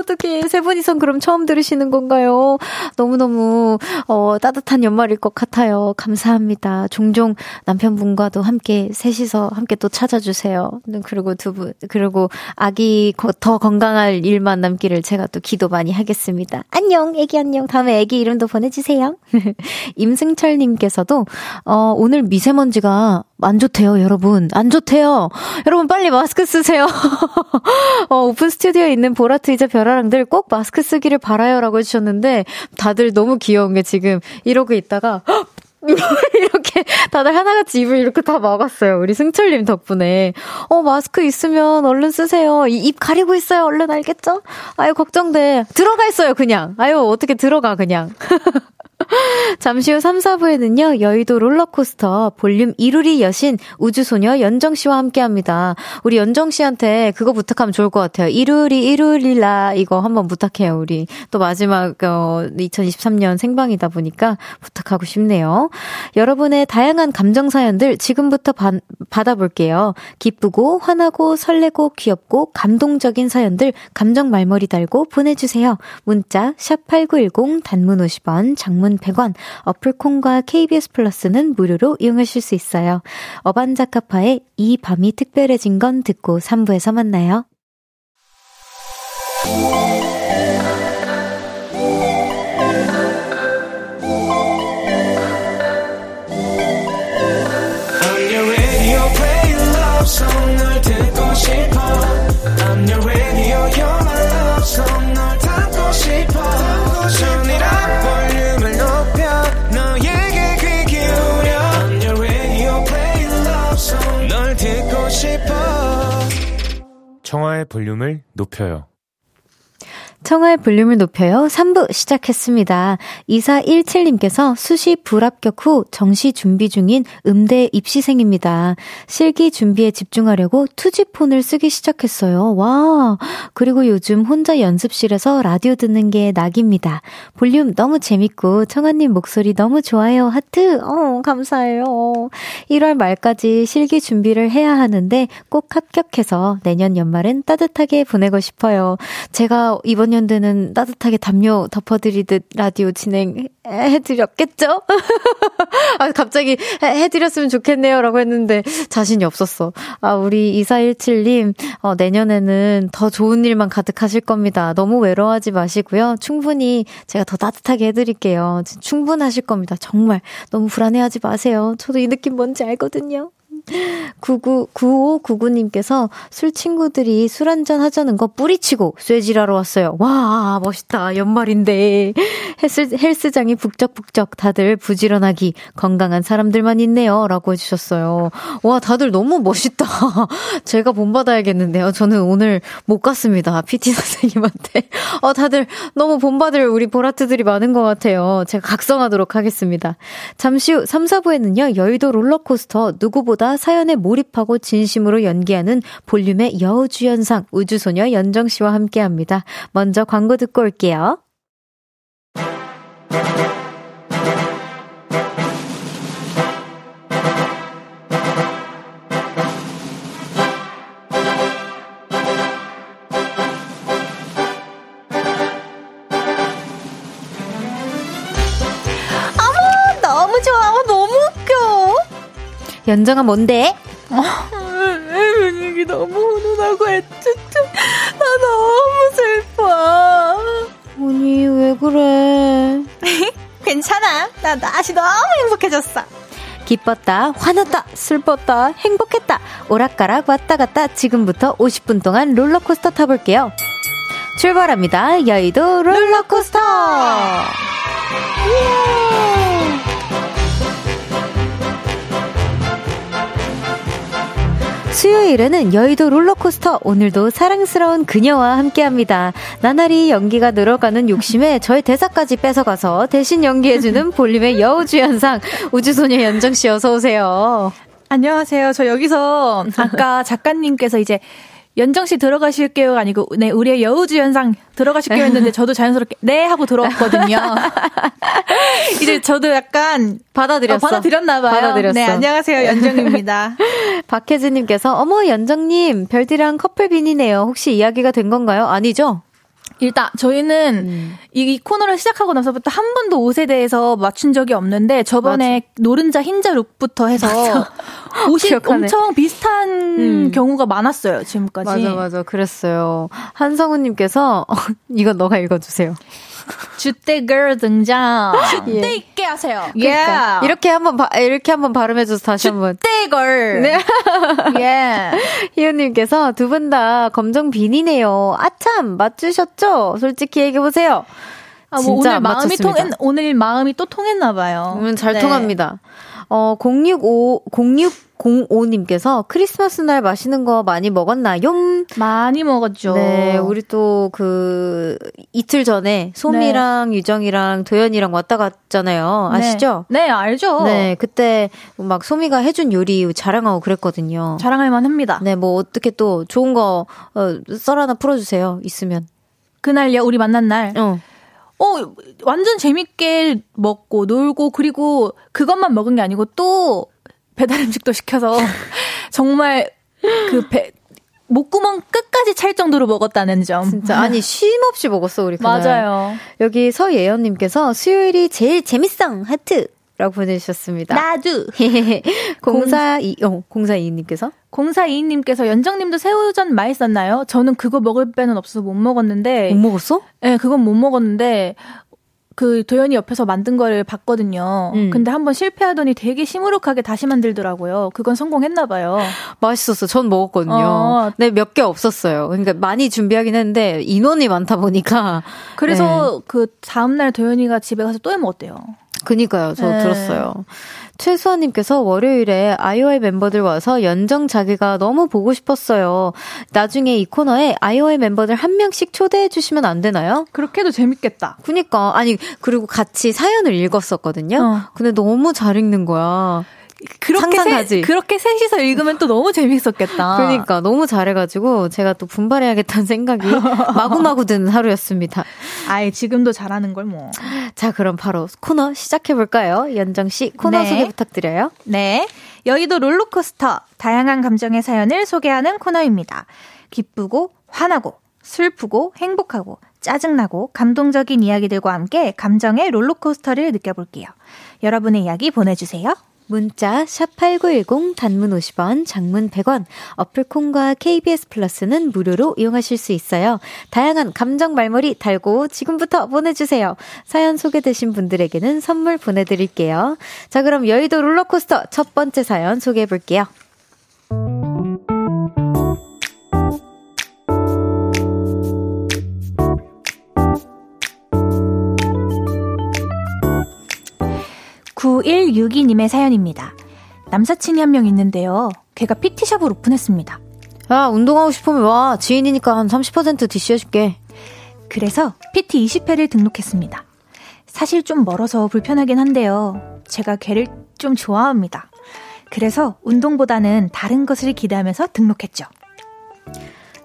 어떡해. 세 분이선 그럼 처음 들으시는 건가요? 너무너무, 어, 따뜻한 연말일 것 같아요. 감사합니다. 종종 남편분과도 함께, 셋이서 함께 또 찾아주세요. 그리고 두 분, 그리고 아기 더 건강할 일만 남기를 제가 또 기도 많이 하겠습니다. 안녕, 애기 안녕. 다음에 애기 이름도 보내주세요. 임승철님께서도, 어, 오늘 미세먼지가 안 좋대요, 여러분. 안 좋대요. 여러분 빨리 마스크 쓰세요. 어, 오픈 스튜디오에 있는 보라트이자 별아랑들 꼭 마스크 쓰기를 바라요 라고 해주셨는데 다들 너무 귀여운 게 지금 이러고 있다가 이렇게 다들 하나같이 입을 이렇게 다 막았어요. 우리 승철님 덕분에. 어, 마스크 있으면 얼른 쓰세요. 입 가리고 있어요. 얼른 알겠죠? 아유, 걱정돼. 들어가 있어요, 그냥. 아유, 어떻게 들어가, 그냥. 잠시 후 3, 4부에는요, 여의도 롤러코스터 볼륨 이루리 여신 우주소녀 연정씨와 함께 합니다. 우리 연정씨한테 그거 부탁하면 좋을 것 같아요. 이루리, 이루리라, 이거 한번 부탁해요, 우리. 또 마지막, 어, 2023년 생방이다 보니까 부탁하고 싶네요. 여러분의 다양한 감정사연들 지금부터 바, 받아볼게요. 기쁘고, 화나고, 설레고, 귀엽고, 감동적인 사연들 감정 말머리 달고 보내주세요. 문자, 샵8910, 단문 50원, 장문 장문 100원, 어플콘과 KBS 플러스는 무료로 이용하실 수 있어요. 어반자카파의 이 밤이 특별해진 건 듣고 3부에서 만나요. 볼륨을 높여요. 청하의 볼륨을 높여요. 3부 시작했습니다. 2417님께서 수시 불합격 후 정시 준비 중인 음대 입시생입니다. 실기 준비에 집중하려고 투지폰을 쓰기 시작했어요. 와. 그리고 요즘 혼자 연습실에서 라디오 듣는 게 낙입니다. 볼륨 너무 재밌고 청아님 목소리 너무 좋아요. 하트. 어, 감사해요. 1월 말까지 실기 준비를 해야 하는데 꼭 합격해서 내년 연말엔 따뜻하게 보내고 싶어요. 제가 이번 연대는 따뜻하게 담요 덮어드리듯 라디오 진행해드렸겠죠? 아, 갑자기 해 드렸으면 좋겠네요. 라고 했는데 자신이 없었어. 아, 우리 2417님, 어, 내년에는 더 좋은 일만 가득하실 겁니다. 너무 외로워하지 마시고요. 충분히 제가 더 따뜻하게 해드릴게요. 충분하실 겁니다. 정말. 너무 불안해하지 마세요. 저도 이 느낌 뭔지 알거든요. 99, 9599님께서 술 친구들이 술 한잔 하자는 거 뿌리치고 쇠질하러 왔어요. 와, 멋있다. 연말인데. 헬스, 헬스장이 북적북적 다들 부지런하기 건강한 사람들만 있네요. 라고 해주셨어요. 와, 다들 너무 멋있다. 제가 본받아야겠는데요. 저는 오늘 못 갔습니다. PT 선생님한테. 어, 다들 너무 본받을 우리 보라트들이 많은 것 같아요. 제가 각성하도록 하겠습니다. 잠시 후 3, 4부에는요, 여의도 롤러코스터 누구보다 사연에 몰입하고 진심으로 연기하는 볼륨의 여우주연상 우주소녀 연정 씨와 함께 합니다. 먼저 광고 듣고 올게요. 연정아 뭔데? 분위기 너무 훈훈하고 애틋해. 나 너무 슬퍼. 언니 왜 그래? 괜찮아. 나 다시 너무 행복해졌어. 기뻤다, 화났다, 슬펐다, 행복했다. 오락가락 왔다 갔다 지금부터 50분 동안 롤러코스터 타볼게요. 출발합니다. 여의도 롤러코스터! 수요일에는 여의도 롤러코스터 오늘도 사랑스러운 그녀와 함께합니다. 나날이 연기가 늘어가는 욕심에 저의 대사까지 뺏어가서 대신 연기해주는 볼륨의 여우주연상 우주소녀 연정 씨 어서 오세요. 안녕하세요. 저 여기서 아까 작가님께서 이제 연정 씨 들어가실게요가 아니고 네 우리의 여우주 연상 들어가실게요 했는데 저도 자연스럽게 네 하고 들어왔거든요. 이제 저도 약간 받아들였어. 어, 받아들였나 봐요. 받아들였어. 네 안녕하세요 연정입니다. 박혜진님께서 어머 연정님 별디랑 커플 빈이네요. 혹시 이야기가 된 건가요? 아니죠? 일단 저희는 음. 이 코너를 시작하고 나서부터 한 번도 옷에 대해서 맞춘 적이 없는데 저번에 맞아. 노른자 흰자 룩부터 해서 옷이 기억하네. 엄청 비슷한 음. 경우가 많았어요 지금까지. 맞아 맞아 그랬어요. 한성우님께서 어, 이거 너가 읽어주세요. 주대걸 등장. 주대 예. 있게 하세요. 그러니까. Yeah. 이렇게 한번 바, 이렇게 한번 발음해줘서 다시 한번. 주대걸. 네. 예. 희연님께서 두 분 다 검정 비니네요. 아참 맞추셨죠? 솔직히 얘기해 보세요. 아, 뭐 오늘 마음이 통했 오늘 마음이 또 통했나 봐요. 음, 잘 네. 통합니다. 어 065, 0605님께서 크리스마스 날 맛있는 거 많이 먹었나요? 많이 먹었죠. 네, 우리 또 그 이틀 전에 소미랑 네. 유정이랑 도연이랑 왔다 갔잖아요. 네. 아시죠? 네, 네, 알죠. 네, 그때 막 소미가 해준 요리 자랑하고 그랬거든요. 자랑할 만합니다. 네, 뭐 어떻게 또 좋은 거 어, 썰 하나 풀어주세요. 있으면. 그날요, 우리 만난 날. 어. 어, 완전 재밌게 먹고 놀고 그리고 그것만 먹은 게 아니고 또 배달 음식도 시켜서 정말 그 배, 목구멍 끝까지 찰 정도로 먹었다는 점. 진짜 아니 쉼 없이 먹었어 우리 그날. 맞아요. 여기 서예연님께서 수요일이 제일 재밌어 하트. 라고 보내주셨습니다. 나도! 공사 이, 어, 공사 이님께서? 공사 이님께서 연정님도 새우전 맛있었나요? 저는 그거 먹을 빼는 없어서 못 먹었는데. 못 먹었어? 네, 그건 못 먹었는데, 그 도연이 옆에서 만든 거를 봤거든요. 음. 근데 한번 실패하더니 되게 시무룩하게 다시 만들더라고요. 그건 성공했나 봐요. 맛있었어. 전 먹었거든요. 어. 네, 몇 개 없었어요. 그러니까 많이 준비하긴 했는데 인원이 많다 보니까 그래서 네. 그 다음 날 도연이가 집에 가서 또 해 먹었대요. 그니까요. 저 네. 들었어요. 최수아님께서 월요일에 아이오의 멤버들 와서 연정 자기가 너무 보고 싶었어요. 나중에 이 코너에 아이오의 멤버들 한 명씩 초대해 주시면 안 되나요? 그렇게 해도 재밌겠다. 그니까. 아니, 그리고 같이 사연을 읽었었거든요. 어. 근데 너무 잘 읽는 거야. 그렇게 세, 그렇게 셋이서 읽으면 또 너무 재밌었겠다. 그러니까 너무 잘해가지고 제가 또 분발해야겠다는 생각이 마구마구 드는 하루였습니다. 아예 지금도 잘하는 걸 뭐. 자 그럼 바로 코너 시작해 볼까요? 연정 씨 코너 네. 소개 부탁드려요. 네, 여기도 롤러코스터 다양한 감정의 사연을 소개하는 코너입니다. 기쁘고 화나고 슬프고 행복하고 짜증나고 감동적인 이야기들과 함께 감정의 롤러코스터를 느껴볼게요. 여러분의 이야기 보내주세요. 문자 샵8910 단문 50원, 장문 100원, 어플 콩과 KBS 플러스는 무료로 이용하실 수 있어요. 다양한 감정 말머리 달고 지금부터 보내주세요. 사연 소개되신 분들에게는 선물 보내드릴게요. 자, 그럼 여의도 롤러코스터 첫 번째 사연 소개해 볼게요. 9162님의 사연입니다. 남사친이 한 명 있는데요. 걔가 PT샵을 오픈했습니다. 야, 운동하고 싶으면 와. 지인이니까 한 30% DC 해줄게. 그래서 PT 20회를 등록했습니다. 사실 좀 멀어서 불편하긴 한데요. 제가 걔를 좀 좋아합니다. 그래서 운동보다는 다른 것을 기대하면서 등록했죠.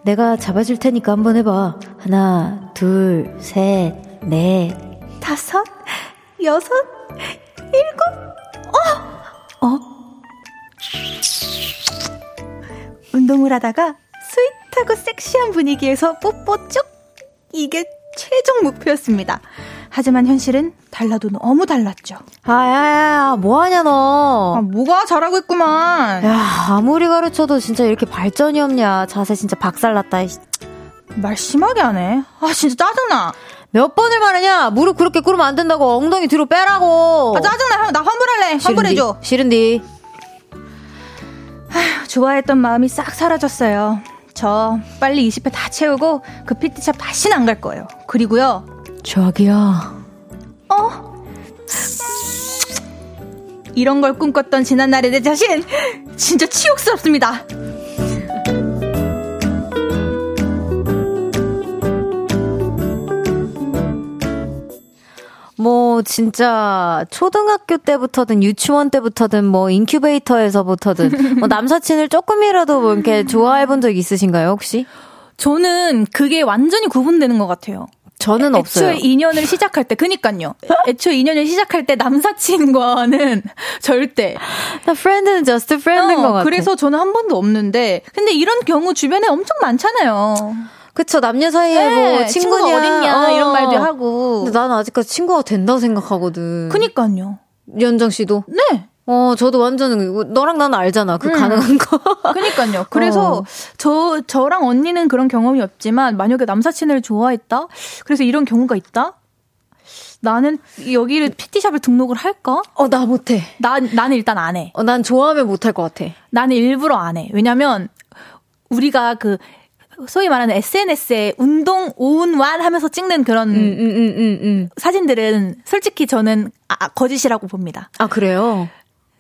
내가 잡아줄 테니까 한번 해봐. 하나, 둘, 셋, 넷, 다섯, 여섯, 일곱, 어, 어. 운동을 하다가 sweet하고 섹시한 분위기에서 뽀뽀 쪽! 이게 최종 목표였습니다. 하지만 현실은 달라도 너무 달랐죠. 아, 야, 야, 뭐하냐, 너. 아, 뭐가 잘하고 있구만. 야, 아무리 가르쳐도 진짜 이렇게 발전이 없냐. 자세 진짜 박살났다. 말 심하게 하네. 아, 진짜 짜증나. 몇 번을 말하냐? 무릎 그렇게 꿇으면 안 된다고 엉덩이 뒤로 빼라고. 아 짜증나. 나 환불할래. 환불해줘. 싫은디. 아휴, 좋아했던 마음이 싹 사라졌어요. 저 빨리 20회 다 채우고 그 PT샵 다시는 안 갈 거예요. 그리고요. 저기요. 어? 이런 걸 꿈꿨던 지난날의 내 자신 진짜 치욕스럽습니다. 뭐 진짜 초등학교 때부터든 유치원 때부터든 뭐 인큐베이터에서부터든 뭐 남사친을 조금이라도 뭐 이렇게 좋아해 본 적 있으신가요 혹시? 저는 그게 완전히 구분되는 것 같아요. 저는 애초에 없어요. 애초에 인연을 시작할 때, 그니까요. 애초에 인연을 시작할 때 남사친과는 절대. 나 friend는 just friend인 어, 것 같아. 그래서 저는 한 번도 없는데, 근데 이런 경우 주변에 엄청 많잖아요. 그쵸 남녀 사이에 뭐 네, 뭐 친구냐 친구 어딨냐 어. 이런 말도 하고. 근데 나는 아직까지 친구가 된다고 생각하거든. 그니까요. 연정 씨도. 네. 어, 저도 완전 너랑 나는 알잖아. 그 음. 가능한 거. 그니까요. 그래서 어. 저 저랑 언니는 그런 경험이 없지만 만약에 남사친을 좋아했다. 그래서 이런 경우가 있다. 나는 여기를 PT샵을 등록을 할까? 어, 나 못해. 나, 나는 일단 안 해. 어, 난 좋아하면 못할 것 같아. 나는 일부러 안 해. 왜냐면, 우리가 그, 소위 말하는 SNS에 운동 오운완 하면서 찍는 그런 음, 음, 음, 음, 사진들은 솔직히 저는 아, 거짓이라고 봅니다. 아 그래요?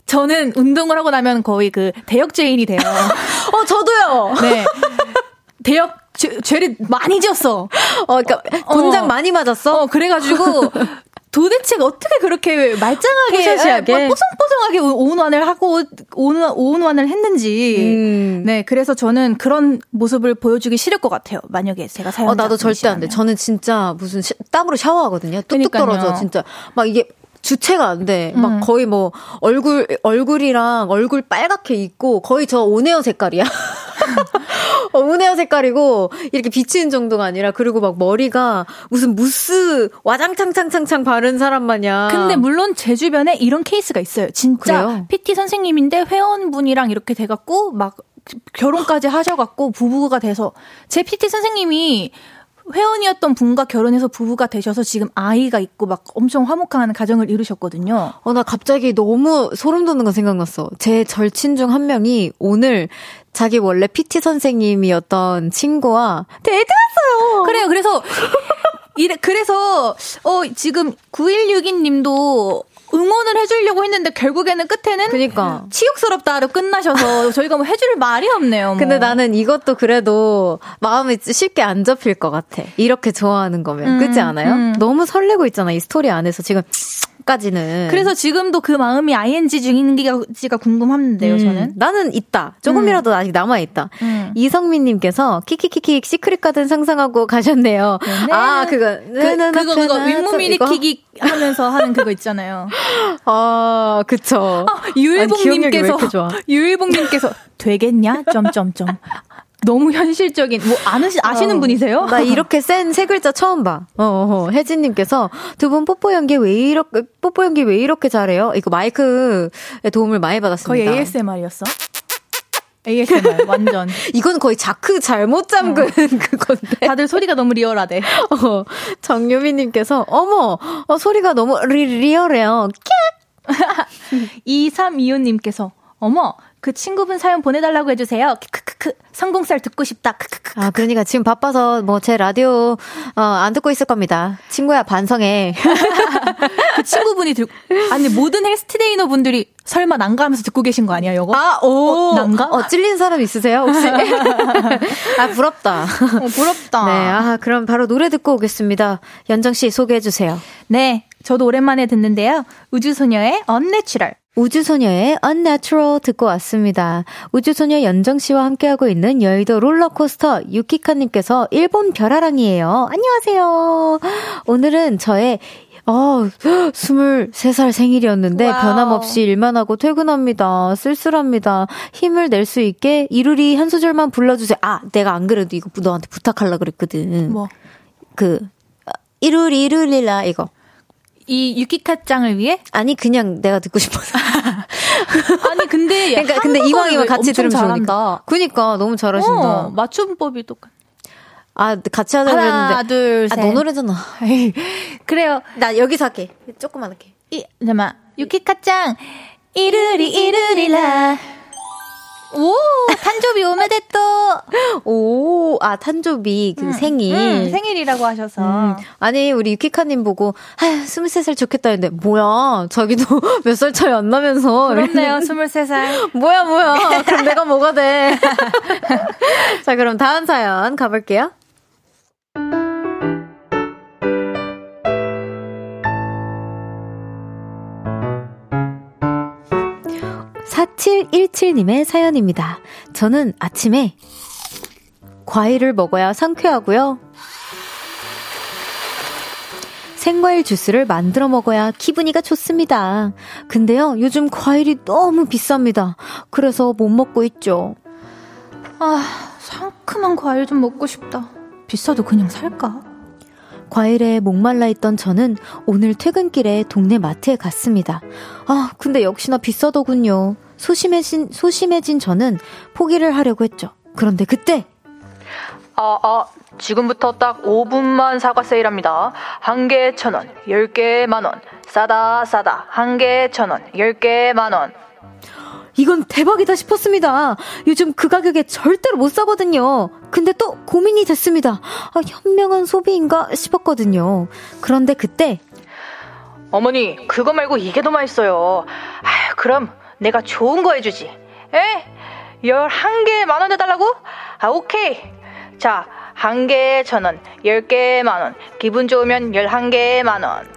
저는 운동을 하고 나면 거의 그 대역죄인이 돼요. 어 저도요. 네. 대역 죄, 죄를 많이 지었어. 어, 그러니까 곤장 어, 많이 맞았어. 어, 그래가지고 도대체 어떻게 그렇게 말짱하게 뽀샤시하게 예, 뽀송뽀송하게 오운완을 하고 오운 오운완을 했는지 음. 네 그래서 저는 그런 모습을 보여주기 싫을 것 같아요 만약에 제가 사용 어 나도 절대 안 돼 저는 진짜 무슨 시, 땀으로 샤워하거든요 뚝뚝 떨어져 진짜 막 이게 주체가 안 돼. 막 음. 거의 뭐 얼굴 얼굴이랑 얼굴 빨갛게 있고 거의 저 오네어 색깔이야. 어, 오네어 색깔이고 이렇게 비치는 정도가 아니라 그리고 막 머리가 무슨 무스 와장창창창창 바른 사람 마냥. 근데 물론 제 주변에 이런 케이스가 있어요. 진짜 그래요? PT 선생님인데 회원분이랑 이렇게 돼갖고 막 결혼까지 하셔갖고 부부가 돼서 제 PT 선생님이 회원이었던 분과 결혼해서 부부가 되셔서 지금 아이가 있고 막 엄청 화목한 가정을 이루셨거든요. 어, 나 갑자기 너무 소름 돋는 거 생각났어. 제 절친 중 한 명이 오늘 자기 원래 PT 선생님이었던 친구와 데이트했어요. 그래요. 그래서 이래 그래서 어 지금 9162 님도 응원을 해주려고 했는데 결국에는 끝에는 그니까 치욕스럽다로 끝나셔서 저희가 뭐 해줄 말이 없네요. 뭐. 근데 나는 이것도 그래도 마음이 쉽게 안 접힐 것 같아. 이렇게 좋아하는 거면 음, 그렇지 않아요? 음. 너무 설레고 있잖아 이 스토리 안에서 지금. 까지는 그래서 지금도 그 마음이 ing 중인지가 궁금한데요, 음, 저는. 나는 있다. 조금이라도 음. 아직 남아 있다. 음. 이성민 님께서 키키키키 시크릿 가든 상상하고 가셨네요. 네. 아, 그거 그, 그거 그거 윗몸 일으키기 하면서 하는 그거 있잖아요. 아, 그쵸. 아, 유일봉 님께서 유일봉 님께서 되겠냐? 점점점. 너무 현실적인 뭐 아시, 아시는 어, 분이세요? 나 이렇게 센 세 글자 처음 봐. 어, 어 혜진님께서 두 분 뽀뽀 연기 왜 이렇게 뽀뽀 연기 왜 이렇게 잘해요? 이거 마이크의 도움을 많이 받았습니다. 거의 ASMR이었어. ASMR 완전. 이건 거의 자크 잘못 잠근 어. 그건데. 다들 소리가 너무 리얼하대. 어, 정유미님께서 어머 어, 소리가 너무 리, 리얼해요. 캬. 2325님께서 어머 그 친구분 사연 보내달라고 해주세요. 크크크 성공썰 듣고 싶다. 크크크. 아 그러니까 지금 바빠서 뭐 제 라디오 어, 안 듣고 있을 겁니다. 친구야 반성해. 그 친구분이 듣. 아니 모든 헬스트레이너 분들이 설마 난가 하면서 듣고 계신 거 아니야, 요거? 아, 오. 어, 난가? 어, 찔린 사람 있으세요, 혹시? 아, 부럽다. 어, 부럽다. 네, 아, 그럼 바로 노래 듣고 오겠습니다. 연정 씨 소개해 주세요. 네, 저도 오랜만에 듣는데요. 우주소녀의 Unnatural. 우주소녀의 Unnatural 듣고 왔습니다. 우주소녀 연정씨와 함께하고 있는 여의도 롤러코스터 유키카님께서 일본 별아랑이에요. 안녕하세요. 오늘은 저의 어, 23살 생일이었는데 wow. 변함없이 일만 하고 퇴근합니다. 쓸쓸합니다. 힘을 낼 수 있게 이루리 한 소절만 불러주세요. 아, 내가 안 그래도 이거 너한테 부탁하려 그랬거든. 뭐? 그, 이루리 이루리라 이거. 이 유키카짱을 위해? 아니 그냥 내가 듣고 싶어서. 아니 근데 그러니까 근데 이왕이면 같이 들으면 잘한다. 그니까 너무 잘하신다. 어, 맞춤법이 똑같. 아 같이 하자 그랬는데. 하나 둘 셋. 아, 너 노래잖아. 그래요. 나 여기서 할게. 조금만 할게. 이 잠만 유키카짱 이르리 이르리라. 오, 탄조비 오메데또. 오, 아, 탄조비, 그 음, 생일. 음, 생일이라고 하셔서. 음. 아니, 우리 유키카님 보고, 아휴, 23살 좋겠다 했는데, 뭐야, 자기도 몇 살 차이 안 나면서. 그렇네요, 23살. 뭐야, 뭐야. 그럼 내가 뭐가 돼. 자, 그럼 다음 사연 가볼게요. 4717님의 사연입니다. 저는 아침에 과일을 먹어야 상쾌하고요. 생과일 주스를 만들어 먹어야 기분이가 좋습니다. 근데요, 요즘 과일이 너무 비쌉니다. 그래서 못 먹고 있죠. 아, 상큼한 과일 좀 먹고 싶다. 비싸도 그냥 살까? 과일에 목말라 있던 저는 오늘 퇴근길에 동네 마트에 갔습니다. 아, 근데 역시나 비싸더군요. 소심해진, 소심해진 저는 포기를 하려고 했죠. 그런데 그때! 아, 아, 지금부터 딱 5분만 사과 세일합니다. 한 개에 천 원, 열 개에 만 원. 싸다, 싸다. 한 개에 천 원, 열 개에 만 원. 이건 대박이다 싶었습니다. 요즘 그 가격에 절대로 못 사거든요. 근데 또 고민이 됐습니다. 아, 현명한 소비인가 싶었거든요. 그런데 그때 어머니, 그거 말고 이게 더 맛있어요. 아, 그럼 내가 좋은 거 해주지. 에? 11개 만 원 해달라고? 아, 오케이. 자, 한 개에 천 원, 열 개에 만 원, 기분 좋으면 열한 개에 만 원.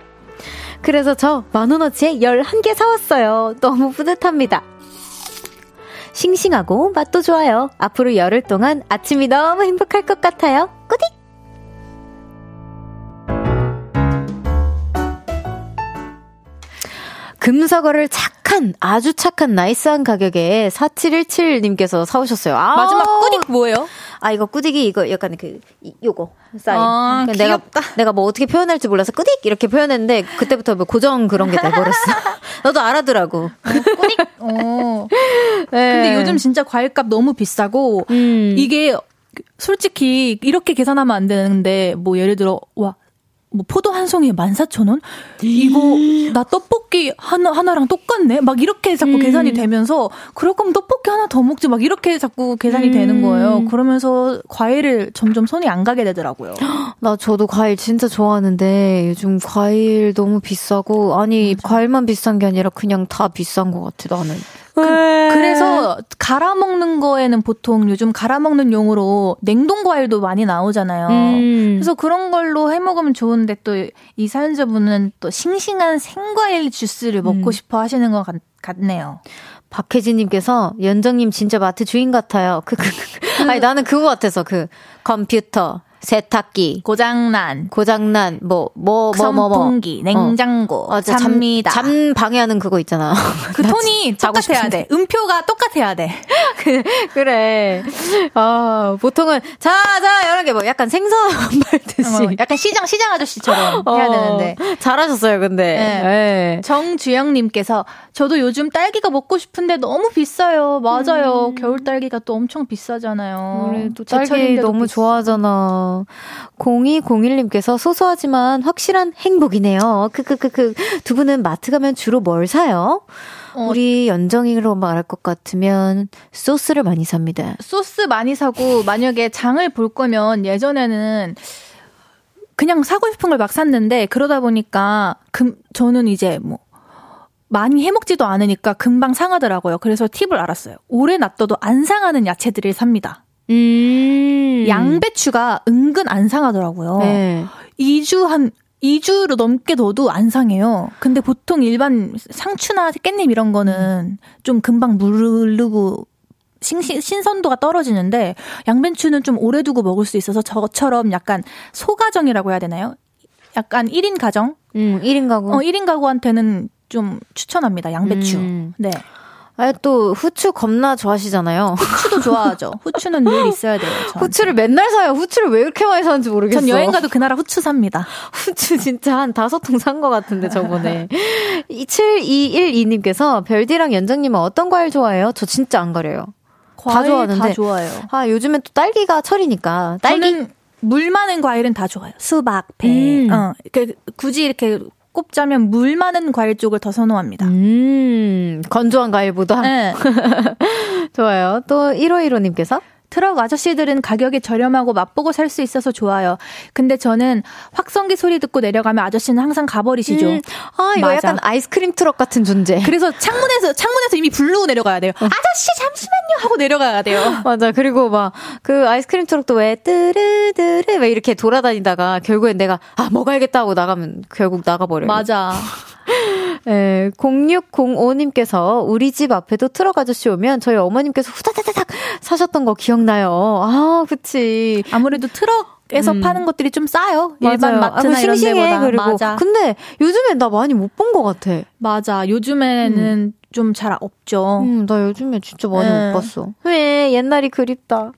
그래서 저 만원어치에 열한 개 사왔어요. 너무 뿌듯합니다. 싱싱하고 맛도 좋아요. 앞으로 열흘 동안 아침이 너무 행복할 것 같아요. 꾸딕! 금사과를 착 한, 아주 착한 나이스한 가격에 4717님께서 사오셨어요. 아, 마지막 꾸딕 뭐예요? 아, 이거 꾸딕이 이거 약간 그, 이, 요거. 사인. 아, 그러니까 내가, 내가 뭐 어떻게 표현할지 몰라서 꾸딕! 이렇게 표현했는데, 그때부터 뭐 고정 그런 게 돼버렸어. 너도 알아두라고. 꾸딕? 어. 네. 근데 요즘 진짜 과일값 너무 비싸고, 음. 이게 솔직히 이렇게 계산하면 안 되는데, 뭐 예를 들어, 와, 뭐 포도 한 송이에 14,000원? 이거 나 떡볶이 하나 하나랑 똑같네. 막 이렇게 자꾸 음. 계산이 되면서 그럴 거면 떡볶이 하나 더 먹지 막 이렇게 자꾸 계산이 음. 되는 거예요. 그러면서 과일을 점점 손이 안 가게 되더라고요. 나 저도 과일 진짜 좋아하는데 요즘 과일 너무 비싸고 아니 맞아. 과일만 비싼 게 아니라 그냥 다 비싼 것 같아 나는. 그, 래서 갈아 먹는 거에는 보통 요즘 갈아 먹는 용으로 냉동 과일도 많이 나오잖아요. 음. 그래서 그런 걸로 해 먹으면 좋은데 또 이 사연자분은 또 싱싱한 생과일 주스를 먹고 음. 싶어 하시는 것 같, 같네요. 박혜진님께서 연정님 진짜 마트 주인 같아요. 그, 그, 그. 아니 나는 그거 같아서 그 컴퓨터 세탁기, 고장난, 고장난, 뭐, 뭐, 뭐, 뭐, 뭐. 선풍기, 냉장고, 어. 잡니다. 잠, 잠 방해하는 그거 있잖아. 그 톤이 똑같아야 돼. 음표가 똑같아야 돼. 그, 그래. 아, 보통은, 자, 자, 이런 게 뭐 약간 생선 말듯이. 어, 약간 시장, 시장 아저씨처럼 어, 해야 되는데. 잘하셨어요, 근데. 네. 네. 정주영님께서, 저도 요즘 딸기가 먹고 싶은데 너무 비싸요. 맞아요. 음. 겨울 딸기가 또 엄청 비싸잖아요. 우리 또 딸기 너무 비싸. 좋아하잖아. 0201님께서 소소하지만 확실한 행복이네요. 크크크크. 두 분은 마트 가면 주로 뭘 사요? 어. 우리 연정이로 말할 것 같으면 소스를 많이 삽니다. 소스 많이 사고 만약에 장을 볼 거면 예전에는 그냥 사고 싶은 걸 막 샀는데 그러다 보니까 금 저는 이제 뭐 많이 해먹지도 않으니까 금방 상하더라고요. 그래서 팁을 알았어요. 오래 놔둬도 안 상하는 야채들을 삽니다. 음. 양배추가 은근 안 상하더라고요. 네. 2주 한 2주로 넘게 둬도 안 상해요. 근데 보통 일반 상추나 깻잎 이런 거는 좀 금방 무르고 신신, 신선도가 떨어지는데 양배추는 좀 오래 두고 먹을 수 있어서 저처럼 약간 소가정이라고 해야 되나요? 약간 1인 가정? 음, 1인 가구. 어, 1인 가구한테는 좀 추천합니다. 양배추. 음. 네. 아, 또 후추 겁나 좋아하시잖아요. 후추도 좋아하죠. 후추는 늘 있어야 돼요. 저한테. 후추를 맨날 사요. 후추를 왜 이렇게 많이 사는지 모르겠어. 전 여행 가도 그 나라 후추 삽니다. 후추 진짜 한 다섯 통 산 것 같은데 저번에. 7212님께서 별디랑 연정님은 어떤 과일 좋아해요? 저 진짜 안 가려요. 다 좋아하는데. 다 좋아요. 아 요즘엔 또 딸기가 철이니까. 딸기. 물 많은 과일은 다 좋아요. 수박, 배. 음. 어, 그, 굳이 이렇게 꼽자면 물 많은 과일 쪽을 더 선호합니다. 음, 건조한 과일보다? 네. 좋아요. 또 1515님께서? 트럭 아저씨들은 가격이 저렴하고 맛보고 살 수 있어서 좋아요. 근데 저는 확성기 소리 듣고 내려가면 아저씨는 항상 가버리시죠. 음, 아, 이거 맞아. 약간 아이스크림 트럭 같은 존재. 그래서 창문에서, 창문에서 이미 부르고 내려가야 돼요. 어. 아저씨, 잠시만요! 하고 내려가야 돼요. 맞아. 그리고 막, 그 아이스크림 트럭도 왜, 뜨르뜨르, 왜 이렇게 돌아다니다가 결국엔 내가, 아, 먹어야겠다 하고 나가면 결국 나가버려요. 맞아. 네, 0605님께서 우리 집 앞에도 트럭 아저씨 오면 저희 어머님께서 후다다다닥 사셨던 거 기억나요. 아, 그치. 아무래도 트럭 에서 음. 파는 것들이 좀 싸요. 일반 맞아요. 마트나 아, 이런 데보다. 그리고. 맞아. 근데 요즘엔 나 많이 못 본 것 같아. 맞아. 요즘에는 음. 좀 잘 없죠. 음, 나 요즘에 진짜 많이 네. 못 봤어. 왜 옛날이 그립다.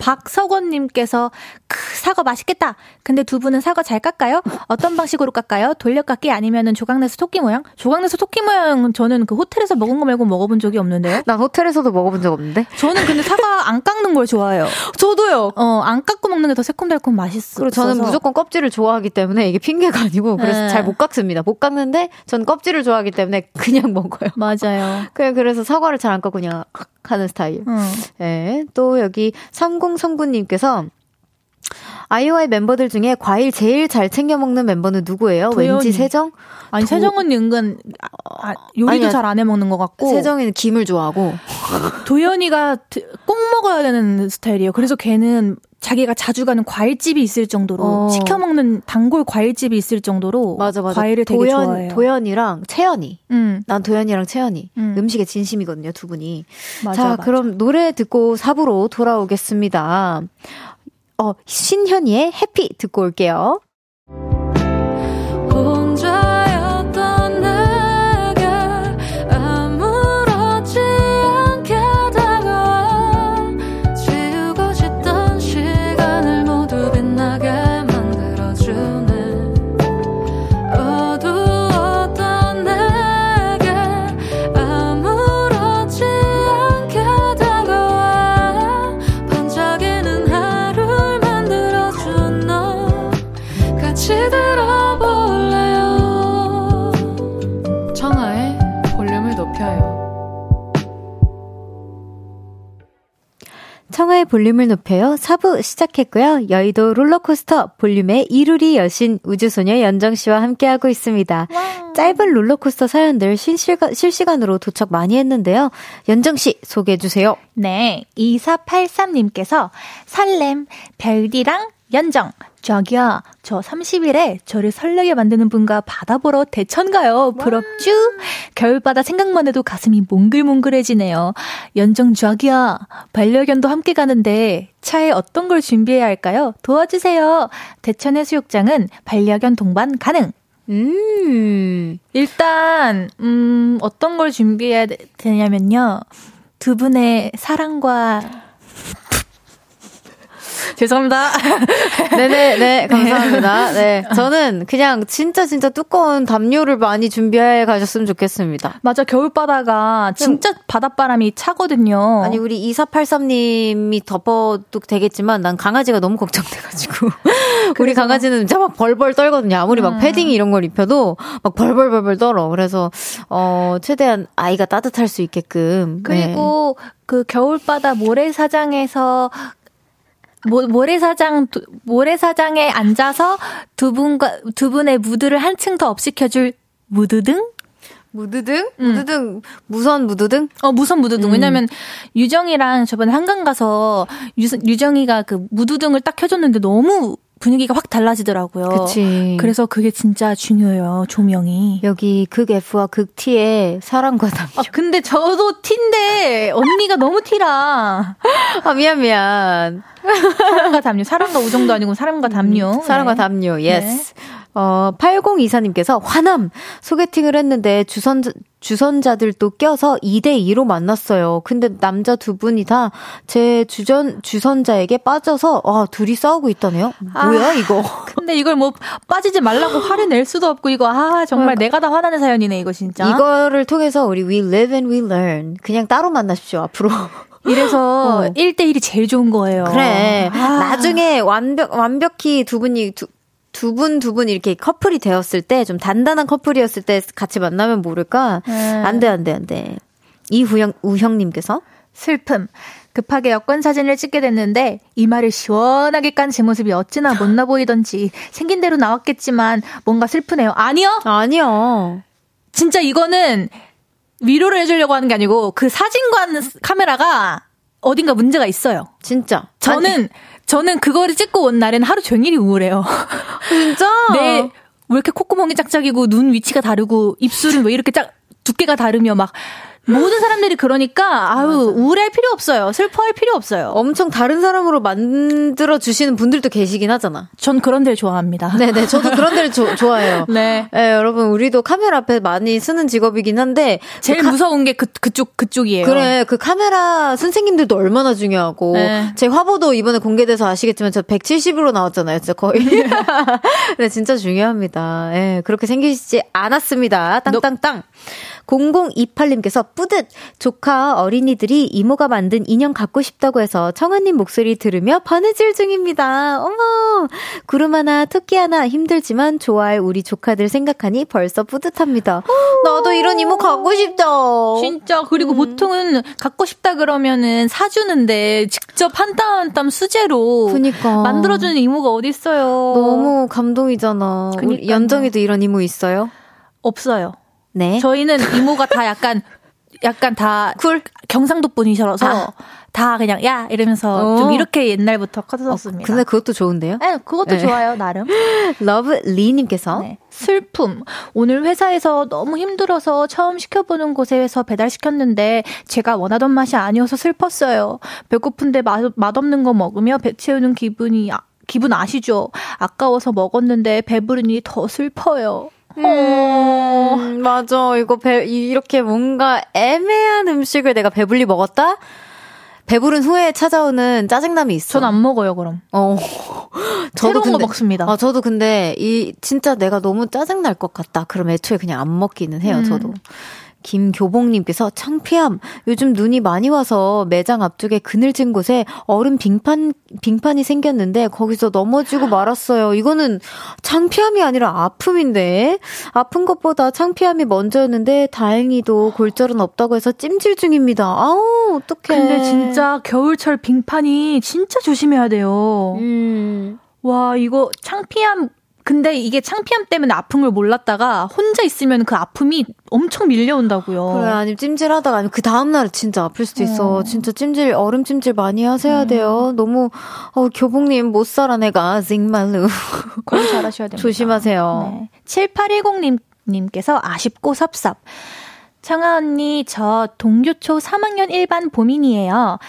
박석원님께서 그 사과 맛있겠다. 근데 두 분은 사과 잘 깎아요? 어떤 방식으로 깎아요? 돌려깎기 아니면은 조각내서 토끼 모양? 조각내서 토끼 모양은 저는 그 호텔에서 먹은 거 말고 먹어본 적이 없는데요. 난 호텔에서도 먹어본 적 없는데. 저는 근데 사과 안 깎는 걸 좋아해요. 저도요. 어, 안 깎고 먹는 게 더 새콤달콤 맛있어. 그리고 저는 무조건 껍질을 좋아하기 때문에 이게 핑계가 아니고 그래서 네. 잘못 깎습니다. 못 깎는데 전 껍질을 좋아하기 때문에 그냥 먹어요. 맞아요. 그냥 그래서 사과를 잘안 깎고 그냥 하는 스타일. 음. 네. 또 여기 3039님께서 아이오아이 멤버들 중에 과일 제일 잘 챙겨 먹는 멤버는 누구예요? 도연이. 왠지 세정? 아니 도... 세정은 은근 아, 요리도 잘 안 해 먹는 것 같고 세정이는 김을 좋아하고 도연이가 꼭 먹어야 되는 스타일이에요. 그래서 걔는 자기가 자주 가는 과일집이 있을 정도로 어. 시켜 먹는 단골 과일집이 있을 정도로 맞아, 맞아. 과일을 되게 도연, 좋아해요. 도연이랑 채연이. 음. 난 도연이랑 채연이. 음. 식에 진심이거든요, 두 분이. 맞아, 자, 맞아. 그럼 노래 듣고 4부로 돌아오겠습니다. 어, 신현이의 해피 듣고 올게요. 청하의 볼륨을 높여요. 4부 시작했고요. 여의도 롤러코스터 볼륨의 이루리 여신 우주소녀 연정씨와 함께하고 있습니다. 와. 짧은 롤러코스터 사연들 실시간, 실시간으로 도착 많이 했는데요. 연정씨 소개해주세요. 네. 2483님께서 설렘, 별디랑 연정, 저기요, 저 30일에 저를 설레게 만드는 분과 바다 보러 대천 가요. 부럽쥬? 겨울바다 생각만 해도 가슴이 몽글몽글해지네요. 연정 저기요, 반려견도 함께 가는데 차에 어떤 걸 준비해야 할까요? 도와주세요. 대천 해수욕장은 반려견 동반 가능. 음, 일단, 음, 어떤 걸 준비해야 되냐면요. 두 분의 사랑과 죄송합니다. 네네, 네, 감사합니다. 네. 저는 그냥 진짜 진짜 두꺼운 담요를 많이 준비해 가셨으면 좋겠습니다. 맞아, 겨울바다가 진짜 바닷바람이 차거든요. 아니, 우리 2483님이 덮어도 되겠지만 난 강아지가 너무 걱정돼가지고. 우리 강아지는 진짜 막 벌벌 떨거든요. 아무리 막 음. 패딩 이런 걸 입혀도 막 벌벌벌벌 떨어. 그래서, 어, 최대한 아이가 따뜻할 수 있게끔. 그리고 네. 그 겨울바다 모래사장에서 모, 모래사장 모래사장에 앉아서 두 분과 두 분의 무드를 한층 더 업시켜줄 무드등 무드등? 음. 무드등, 무선 무드등? 어, 무선 무드등. 음. 왜냐면, 유정이랑 저번에 한강 가서, 유, 유정이가 그 무드등을 딱 켜줬는데 너무 분위기가 확 달라지더라고요. 그치. 그래서 그게 진짜 중요해요, 조명이. 여기 극 F와 극 T의 사랑과 담요. 아, 근데 저도 T인데, 언니가 너무 T라. 아, 미안, 미안. 사랑과 담요. 사랑과 우정도 아니고 사랑과 담요. 음, 사랑과 네. 담요, yes. 네. 어, 8024님께서 화남! 소개팅을 했는데 주선, 주선자들도 껴서 2대2로 만났어요. 근데 남자 두 분이 다 제 주전, 주선자에게 빠져서, 아, 둘이 싸우고 있다네요? 뭐야, 아, 이거? 근데 이걸 뭐, 빠지지 말라고 화를 낼 수도 없고, 이거, 아, 정말 그러니까. 내가 다 화나는 사연이네, 이거 진짜. 이거를 통해서 우리 we live and we learn. 그냥 따로 만나십시오, 앞으로. 이래서 어. 1대1이 제일 좋은 거예요. 그래. 아. 나중에 완벽, 완벽히 두 분이 두, 두 분, 두 분 이렇게 커플이 되었을 때, 좀 단단한 커플이었을 때 같이 만나면 모를까? 음. 안 돼, 안 돼, 안 돼. 이우형, 우형님께서? 슬픔. 급하게 여권 사진을 찍게 됐는데 이마를 시원하게 깐 제 모습이 어찌나 못나 보이던지 생긴 대로 나왔겠지만 뭔가 슬프네요. 아니요? 아니요. 진짜 이거는 위로를 해주려고 하는 게 아니고 그 사진관 카메라가 어딘가 문제가 있어요. 진짜. 저는 아니. 저는 그거를 찍고 온 날에는 하루 종일이 우울해요. 진짜? 네. 왜 이렇게 콧구멍이 짝짝이고 눈 위치가 다르고 입술은 왜 이렇게 짝 두께가 다르며 막 모든 사람들이 그러니까 아유 맞아. 우울할 필요 없어요. 슬퍼할 필요 없어요. 엄청 다른 사람으로 만들어 주시는 분들도 계시긴 하잖아. 전 그런 데를 좋아합니다. 네 네, 저도 그런 데를 조, 좋아해요. 네. 네, 여러분 우리도 카메라 앞에 많이 쓰는 직업이긴 한데 제일 그 카... 무서운 게 그 그쪽 그쪽이에요. 그래, 그 카메라 선생님들도 얼마나 중요하고 네. 제 화보도 이번에 공개돼서 아시겠지만 저 170으로 나왔잖아요, 진짜 거의. 네, 진짜 중요합니다. 예, 네, 그렇게 생기시지 않았습니다. 땅땅땅. 0028님께서 뿌듯! 조카 어린이들이 이모가 만든 인형 갖고 싶다고 해서 청아님 목소리 들으며 바느질 중입니다. 어머! 구름 하나, 토끼 하나 힘들지만 좋아할 우리 조카들 생각하니 벌써 뿌듯합니다. 나도 이런 이모 갖고 싶다. 진짜. 그리고 음. 보통은 갖고 싶다 그러면은 사주는데 직접 한 땀 한 땀 수제로 그니까. 만들어주는 이모가 어딨어요. 너무 감동이잖아. 연정이도 이런 이모 있어요? 없어요. 네. 저희는 이모가 다 약간 약간 다 쿨? 경상도 분이셔서 아. 다 그냥 야 이러면서 어. 좀 이렇게 옛날부터 커왔습니다. 어, 근데 그것도 좋은데요? 네, 그것도 네. 좋아요 나름. 러브 리님께서 네. 슬픔. 오늘 회사에서 너무 힘들어서 처음 시켜보는 곳에서 배달 시켰는데 제가 원하던 맛이 아니어서 슬펐어요. 배고픈데 맛, 맛없는 거 먹으며 배 채우는 기분이 아, 기분 아시죠? 아까워서 먹었는데 배부르니 더 슬퍼요. 음, 맞아. 이거 배, 이렇게 뭔가 애매한 음식을 내가 배불리 먹었다? 배부른 후에 찾아오는 짜증남이 있어. 전 안 먹어요, 그럼. 어. 저도 근데, 거 먹습니다. 아, 저도 근데 이 진짜 내가 너무 짜증 날 것 같다. 그럼 애초에 그냥 안 먹기는 해요, 음. 저도. 김교봉님께서 창피함. 요즘 눈이 많이 와서 매장 앞쪽에 그늘진 곳에 얼음 빙판, 빙판이 생겼는데 거기서 넘어지고 말았어요. 이거는 창피함이 아니라 아픔인데. 아픈 것보다 창피함이 먼저였는데 다행히도 골절은 없다고 해서 찜질 중입니다. 아우, 어떡해. 근데 진짜 겨울철 빙판이 진짜 조심해야 돼요. 음. 와, 이거 창피함 근데 이게 창피함 때문에 걸 몰랐다가 혼자 있으면 그 아픔이 엄청 밀려온다고요. 그래, 아니면 찜질하다가 아니면 그 다음날 진짜 아플 수도 있어. 어. 진짜 찜질, 얼음 찜질 많이 하셔야 음. 돼요. 너무, 어, 교복님 못 살아, 내가. 정말로. 관리 잘 하셔야 됩니다. 조심하세요. 네. 7810님, 님께서 아쉽고 섭섭. 청아 언니, 저 동교초 3학년 1반 보민이에요.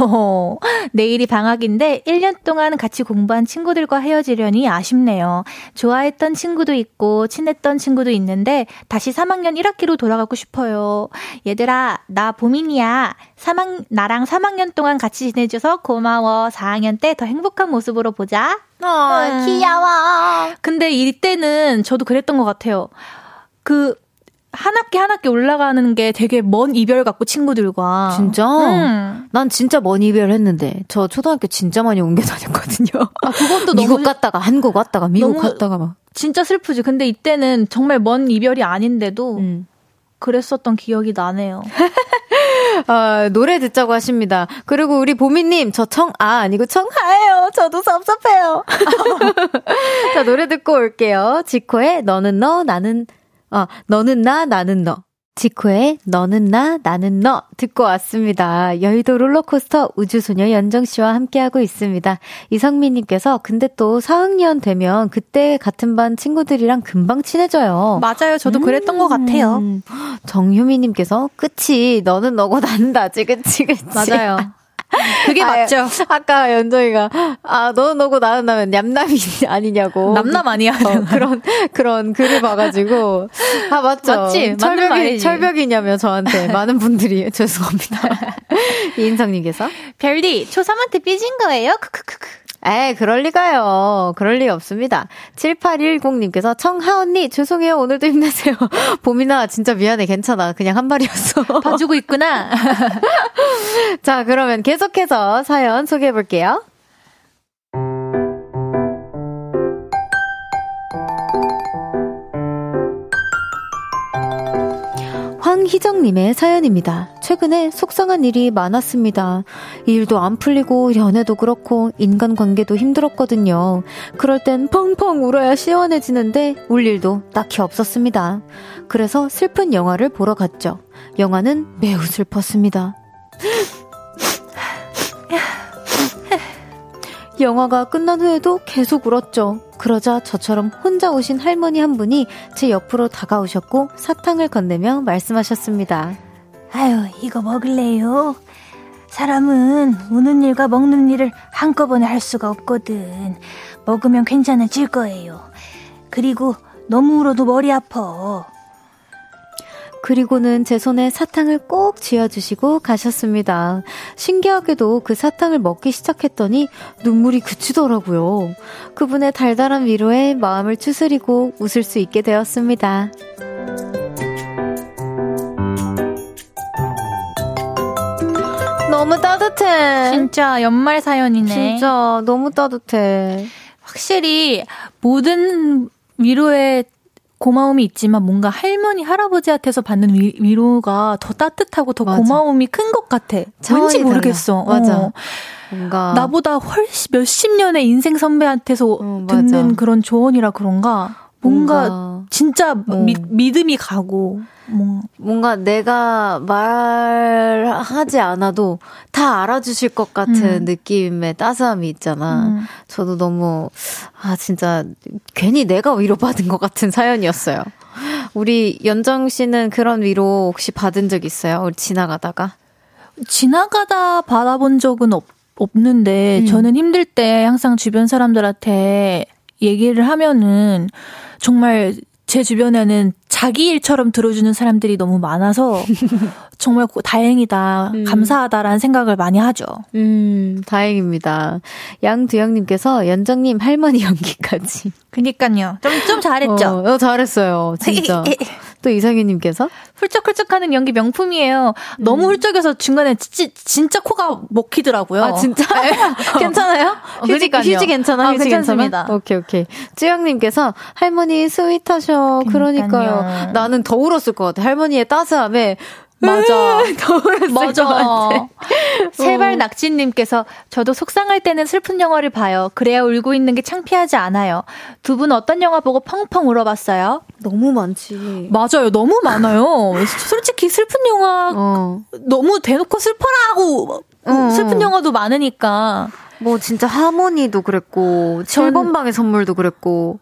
호 내일이 방학인데 1년 동안 같이 공부한 친구들과 헤어지려니 아쉽네요. 좋아했던 친구도 있고 친했던 친구도 있는데 다시 3학년 1학기로 돌아가고 싶어요. 얘들아, 나 보민이야. 3학, 나랑 3학년 동안 같이 지내줘서 고마워. 4학년 때 더 행복한 모습으로 보자. 어, 음. 귀여워. 근데 이때는 저도 그랬던 것 같아요. 그 한 학기 한 학기 올라가는 게 되게 먼 이별 같고 친구들과 진짜 음. 난 진짜 먼 이별 했는데 저 초등학교 진짜 많이 옮겨 다녔거든요. 아 그것도 미국 갔다가 한국 왔다가 미국 갔다가 막 진짜 슬프지. 근데 이때는 정말 먼 이별이 아닌데도 음. 그랬었던 기억이 나네요. 아, 노래 듣자고 하십니다. 그리고 우리 보미님, 저 청아 아니고 청하예요. 저도 섭섭해요. 자, 노래 듣고 올게요. 지코의 너는 너, 나는 어, 너는 나, 나는 너. 지코의 너는 나, 나는 너 듣고 왔습니다. 여의도 롤러코스터 우주소녀 연정씨와 함께하고 있습니다. 이성민님께서 근데 또 4학년 되면 그때 같은 반 친구들이랑 금방 친해져요. 맞아요. 저도 음. 그랬던 것 같아요. 정효미님께서 그치 너는 너고 나는 나지 그치 그치. 맞아요. 그게 아, 맞죠. 아까 연정이가 아 너는 너고 나는 나면 냠남이 아니냐고. 남남 아니야. 어, 그런 그런 글을 봐가지고 아 맞죠. 맞지. 철벽이 철벽이냐며 저한테 많은 분들이 죄송합니다. 이인성님께서 별디 초3한테 삐진 거예요? 크크크크. 에 그럴 리가요. 그럴 리 없습니다. 7810님께서 청하 언니 죄송해요. 오늘도 힘내세요. 봄이나 진짜 미안해. 괜찮아. 그냥 한 말이었어. 봐주고 있구나. 자, 그러면 계속 해서 사연 소개해 볼게요. 황희정님의 사연입니다. 최근에 속상한 일이 많았습니다. 일도 안 풀리고 연애도 그렇고 인간관계도 힘들었거든요. 그럴 땐 펑펑 울어야 시원해지는데 울 일도 딱히 없었습니다. 그래서 슬픈 영화를 보러 갔죠. 영화는 매우 슬펐습니다. 영화가 끝난 후에도 계속 울었죠. 그러자 저처럼 혼자 오신 할머니 한 분이 제 옆으로 다가오셨고 사탕을 건네며 말씀하셨습니다. 아유, 이거 먹을래요? 사람은 우는 일과 먹는 일을 한꺼번에 할 수가 없거든. 먹으면 괜찮아질 거예요. 그리고 너무 울어도 머리 아파. 그리고는 제 손에 사탕을 꼭 쥐어주시고 가셨습니다. 신기하게도 그 사탕을 먹기 시작했더니 눈물이 그치더라고요. 그분의 달달한 위로에 마음을 추스리고 웃을 수 있게 되었습니다. 너무 따뜻해. 진짜 연말 사연이네. 진짜 너무 따뜻해. 확실히 모든 위로의 고마움이 있지만 뭔가 할머니 할아버지한테서 받는 위, 로가더 따뜻하고 더 맞아. 고마움이 큰 것 같아. 왠지 모르겠어. 달라. 맞아. 어. 뭔가 나보다 훨씬 몇십 년의 인생 선배한테서 어, 듣는 그런 조언이라 그런가 뭔가, 뭔가 진짜 어. 미, 믿음이 가고 뭐. 뭔가 내가 말하지 않아도 다 알아주실 것 같은 음. 느낌의 따스함이 있잖아. 음. 저도 너무, 아, 진짜, 괜히 내가 위로받은 것 같은 사연이었어요. 우리 연정 씨는 그런 위로 혹시 받은 적 있어요? 우리 지나가다가? 지나가다 받아본 적은 없, 없는데, 음. 저는 힘들 때 항상 주변 사람들한테 얘기를 하면은, 정말 제 주변에는 자기 일처럼 들어주는 사람들이 너무 많아서 정말 다행이다, 음. 감사하다라는 생각을 많이 하죠. 음, 다행입니다. 양두영님께서 연정님 할머니 연기까지. 그니까요. 좀, 좀 잘했죠? 어, 어 잘했어요. 진짜. 또 이상희님께서 훌쩍훌쩍 하는 연기 명품이에요. 너무 음. 훌쩍여서 중간에 지, 진짜 코가 먹히더라고요. 아 진짜? 네. 괜찮아요? 어, 휴지, 휴지 괜찮아? 아, 휴지 괜찮습니다. 오케이 오케이. 쯔영님께서 할머니 스윗하셔. 그러니까요. 그러니까요. 나는 더 울었을 것 같아. 할머니의 따스함에 맞아. 더 울었을 맞아. 것 같아. 세발 어. 낙지님께서 저도 속상할 때는 슬픈 영화를 봐요. 그래야 울고 있는 게 창피하지 않아요. 두 분 어떤 영화 보고 펑펑 울어봤어요? 너무 많지. 맞아요. 너무 많아요. 솔직히 슬픈 영화 어. 너무 대놓고 슬퍼라고 어. 슬픈 영화도 많으니까. 뭐 진짜 하모니도 그랬고 7번 방의 선물도 그랬고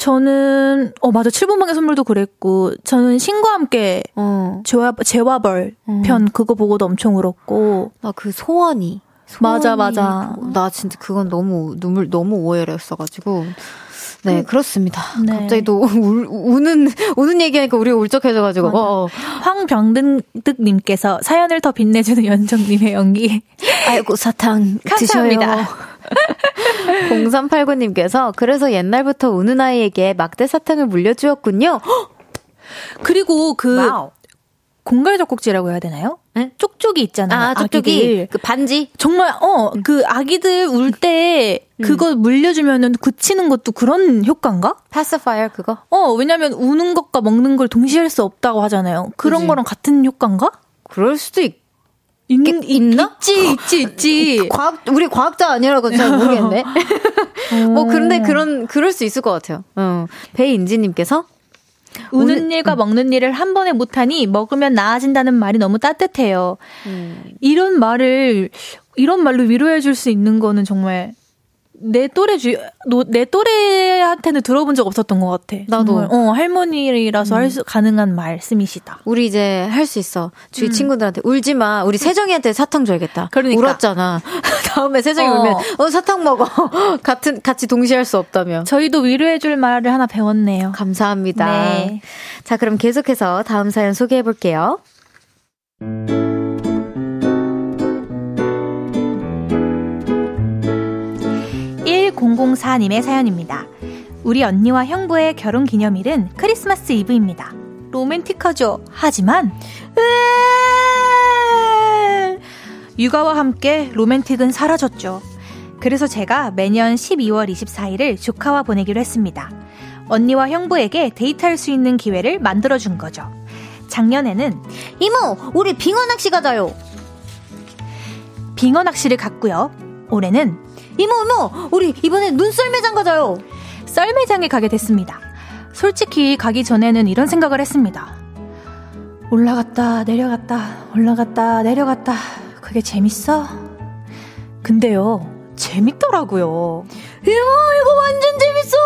저는 어 맞아 7번 방의 선물도 그랬고 저는 신과 함께 어. 재화 재화벌 어. 편 그거 보고도 엄청 울었고 나 그 소원이, 소원이 맞아 맞아 나 진짜 그건 너무 눈물 너무 오해했어가지고 네, 그, 그렇습니다. 네. 갑자기 또 울, 우는, 우는 얘기하니까 우리가 울적해져가지고. 어, 어. 황병등님께서 사연을 더 빛내주는 연정님의 연기. 아이고, 사탕. 감사합니다. 0389님께서 그래서 옛날부터 우는 아이에게 막대 사탕을 물려주었군요. 그리고 그 wow. 공갈 젖꼭지라고 해야 되나요? 네? 쪽쪽이 있잖아요. 아, 쪽쪽이. 그 반지? 정말, 어, 그 아기들 울때 음. 그거 물려주면은 굳히는 것도 그런 효과인가? 파스파이어 그거? 어, 왜냐면 우는 것과 먹는 걸 동시에 할 수 없다고 하잖아요. 그런 그치. 거랑 같은 효과인가? 그럴 수도 있, 있, 있나? 있지, 있지, 있지. 과학, 우리 과학자 아니라고 잘 모르겠네. 뭐, 그런데 그런, 그럴 수 있을 것 같아요. 어. 배인지님께서 우는 오늘, 일과 음. 먹는 일을 한 번에 못하니 먹으면 나아진다는 말이 너무 따뜻해요. 음. 이런 말을 이런 말로 위로해 줄 수 있는 거는 정말 내 또래 주, 내 또래한테는 들어본 적 없었던 것 같아. 나도. 어, 할머니라서 음. 할수 가능한 말씀이시다. 우리 이제 할 수 있어. 주위 음. 친구들한테 울지 마. 우리 세정이한테 사탕 줘야겠다. 그러니까. 울었잖아. 다음에 세정이 어. 울면 어 사탕 먹어. 같은 같이 동시에 할 수 없다며. 저희도 위로해 줄 말을 하나 배웠네요. 감사합니다. 네. 자, 그럼 계속해서 다음 사연 소개해 볼게요. 1004님의 사연입니다. 우리 언니와 형부의 결혼 기념일은 크리스마스 이브입니다. 로맨틱하죠? 하지만, 육아와 함께 로맨틱은 사라졌죠. 그래서 제가 매년 12월 24일을 조카와 보내기로 했습니다. 언니와 형부에게 데이트할 수 있는 기회를 만들어준 거죠. 작년에는 이모, 우리 빙어 낚시 가자요. 빙어 낚시를 갔고요. 올해는 이모, 이모, 우리 이번에 눈썰 매장 가자요. 썰 매장에 가게 됐습니다. 솔직히 가기 전에는 이런 생각을 했습니다. 올라갔다, 내려갔다, 올라갔다, 내려갔다. 그게 재밌어? 근데요, 재밌더라고요. 이모, 이거 완전 재밌어!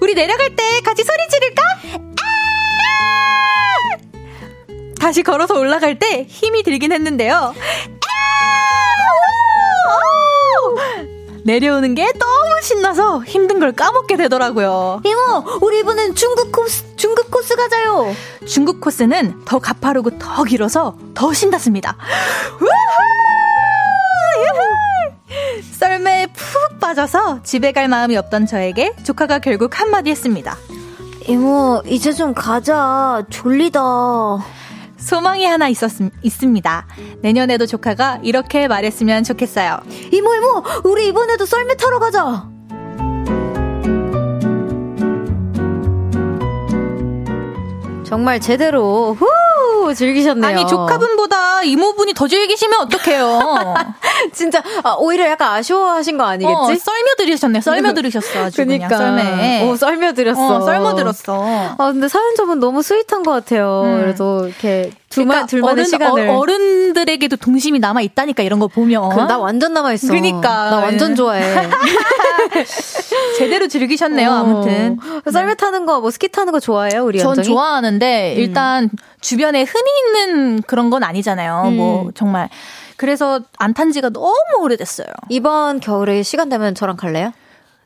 우리 내려갈 때 같이 소리 지를까? 다시 걸어서 올라갈 때 힘이 들긴 했는데요. 내려오는 게 너무 신나서 힘든 걸 까먹게 되더라고요. 이모, 우리 이번엔 중국 코스, 중국 코스 가자요. 중국 코스는 더 가파르고 더 길어서 더 신났습니다. 썰매에 푹 빠져서 집에 갈 마음이 없던 저에게 조카가 결국 한마디 했습니다. 이모, 이제 좀 가자. 졸리다. 소망이 하나 있었, 있습니다. 내년에도 조카가 이렇게 말했으면 좋겠어요. 이모, 이모, 우리 이번에도 썰매 타러 가자. 정말 제대로 후 즐기셨네요. 아니 조카분보다 이모분이 더 즐기시면 어떡해요. 진짜 아, 오히려 약간 아쉬워하신 거 아니겠지? 어, 썰며 들으셨네. 썰며 들으셨어. 아주 그러니까. 그냥 썰매. 오 썰며 들었어. 어, 썰며 들었어. 아 근데 사연자분 너무 스윗한 것 같아요. 음. 그래도 이렇게 둘만 그러니까 둘만의 어른, 시간을 어, 른들에게도 동심이 남아 있다니까 이런 거 보면 그, 나 완전 남아 있어. 그러니까 나 완전 좋아해. 제대로 즐기셨네요. 어. 아무튼 썰매 타는 거, 뭐 스키 타는 거 좋아해요, 우리 전 연정이? 좋아하는데 음. 일단 주변에 흔히 있는 그런 건 아니잖아요. 음. 뭐 정말 그래서 안 탄 지가 너무 오래됐어요. 이번 겨울에 시간 되면 저랑 갈래요?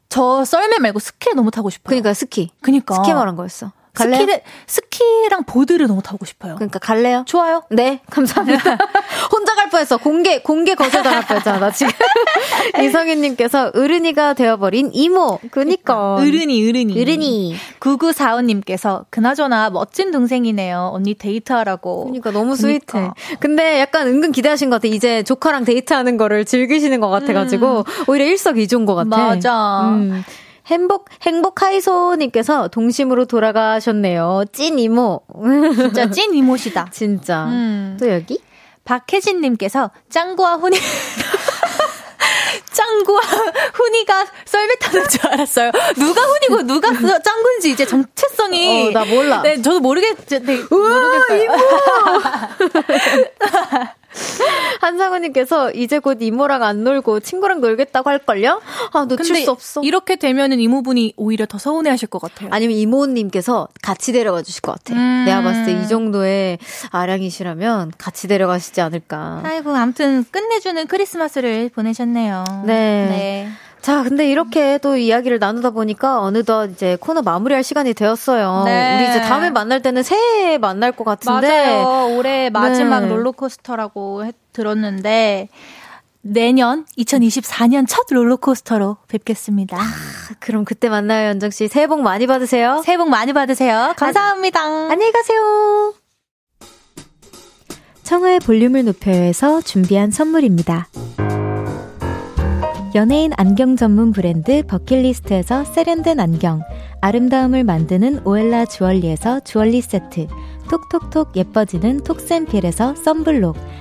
저 썰매 말고 스키를 너무 타고 싶어요. 그러니까 스키. 그니까 스키 말한 거였어. 갈래요? 스키를, 스키랑 보드를 너무 타고 싶어요. 그러니까 갈래요? 좋아요. 네, 감사합니다. 혼자 갈 뻔했어. 공개, 공개 거절 당할 뻔했잖아, 나 지금. 이성윤님께서 어른이가 되어버린 이모. 그니까. 어른이, 어른이. 어른이. 9945님께서 그나저나 멋진 동생이네요. 언니 데이트하라고. 그니까 너무 스윗해. 그러니까. 근데 약간 은근 기대하신 것 같아. 이제 조카랑 데이트하는 거를 즐기시는 것 같아가지고. 음. 오히려 일석이조인 것 같아. 맞아. 음. 행복, 행복 하이소님께서 동심으로 돌아가셨네요. 찐 이모. 진짜 찐 이모시다. 진짜. 음. 또 여기? 박혜진님께서 짱구와 훈이. 짱구와 훈이가 썰매 타는 줄 알았어요. 누가 훈이고 누가 짱구인지 이제 정체성이. 어, 나 몰라. 네, 저도 모르겠, 네, 모르겠어요. 이모! 한상우님께서 이제 곧 이모랑 안 놀고 친구랑 놀겠다고 할걸요? 아, 놓칠 수 없어. 이렇게 되면은 이모분이 오히려 더 서운해 하실 것 같아요. 아니면 이모님께서 같이 데려가 주실 것 같아. 음. 내가 봤을 때 이 정도의 아량이시라면 같이 데려가시지 않을까. 아이고, 아무튼 끝내주는 크리스마스를 보내셨네요. 네. 네. 자, 근데 이렇게 또 이야기를 나누다 보니까 어느덧 이제 코너 마무리할 시간이 되었어요. 네. 우리 이제 다음에 만날 때는 새해에 만날 것 같은데. 맞아요. 올해 마지막 네. 롤러코스터라고 해, 들었는데 내년 2024년 첫 롤러코스터로 뵙겠습니다. 아, 그럼 그때 만나요, 연정 씨. 새해 복 많이 받으세요. 새해 복 많이 받으세요. 감사합니다. 아, 안녕히 가세요. 청하의 볼륨을 높여서 준비한 선물입니다. 연예인 안경 전문 브랜드 버킷리스트에서 세련된 안경, 아름다움을 만드는 오엘라 주얼리에서 주얼리 세트, 톡톡톡 예뻐지는 톡센필에서 썬블록,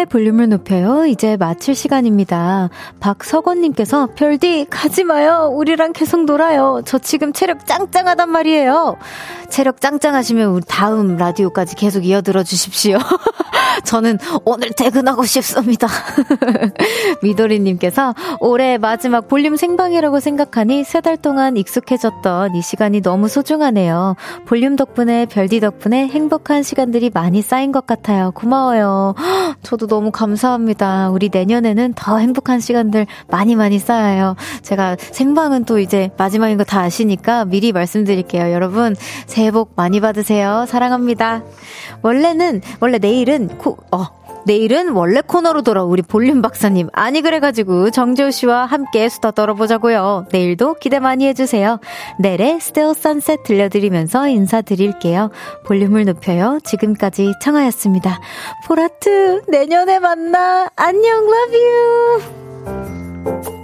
청하의 볼륨을 높여요. 이제 마칠 시간입니다. 박석원님께서 별디 가지 마요. 우리랑 계속 놀아요. 저 지금 체력 짱짱하단 말이에요. 체력 짱짱하시면 우리 다음 라디오까지 계속 이어 들어 주십시오. 저는 오늘 퇴근하고 싶습니다. 미도리님께서 올해 마지막 볼륨 생방이라고 생각하니 세 달 동안 익숙해졌던 이 시간이 너무 소중하네요. 볼륨 덕분에 별디 덕분에 행복한 시간들이 많이 쌓인 것 같아요. 고마워요. 저도 너무 감사합니다. 우리 내년에는 더 행복한 시간들 많이 많이 쌓아요. 제가 생방은 또 이제 마지막인 거 다 아시니까 미리 말씀드릴게요. 여러분, 새해 복 많이 받으세요. 사랑합니다. 원래는, 원래 내일은 코, 푸, 어, 내일은 원래 코너로 돌아 우리 볼륨 박사님. 아니, 그래가지고 정재호 씨와 함께 수다 떨어보자고요. 내일도 기대 많이 해주세요. 내래 스테어 선셋 들려드리면서 인사드릴게요. 볼륨을 높여요. 지금까지 청하였습니다. 보라트, 내년에 만나. 안녕, you!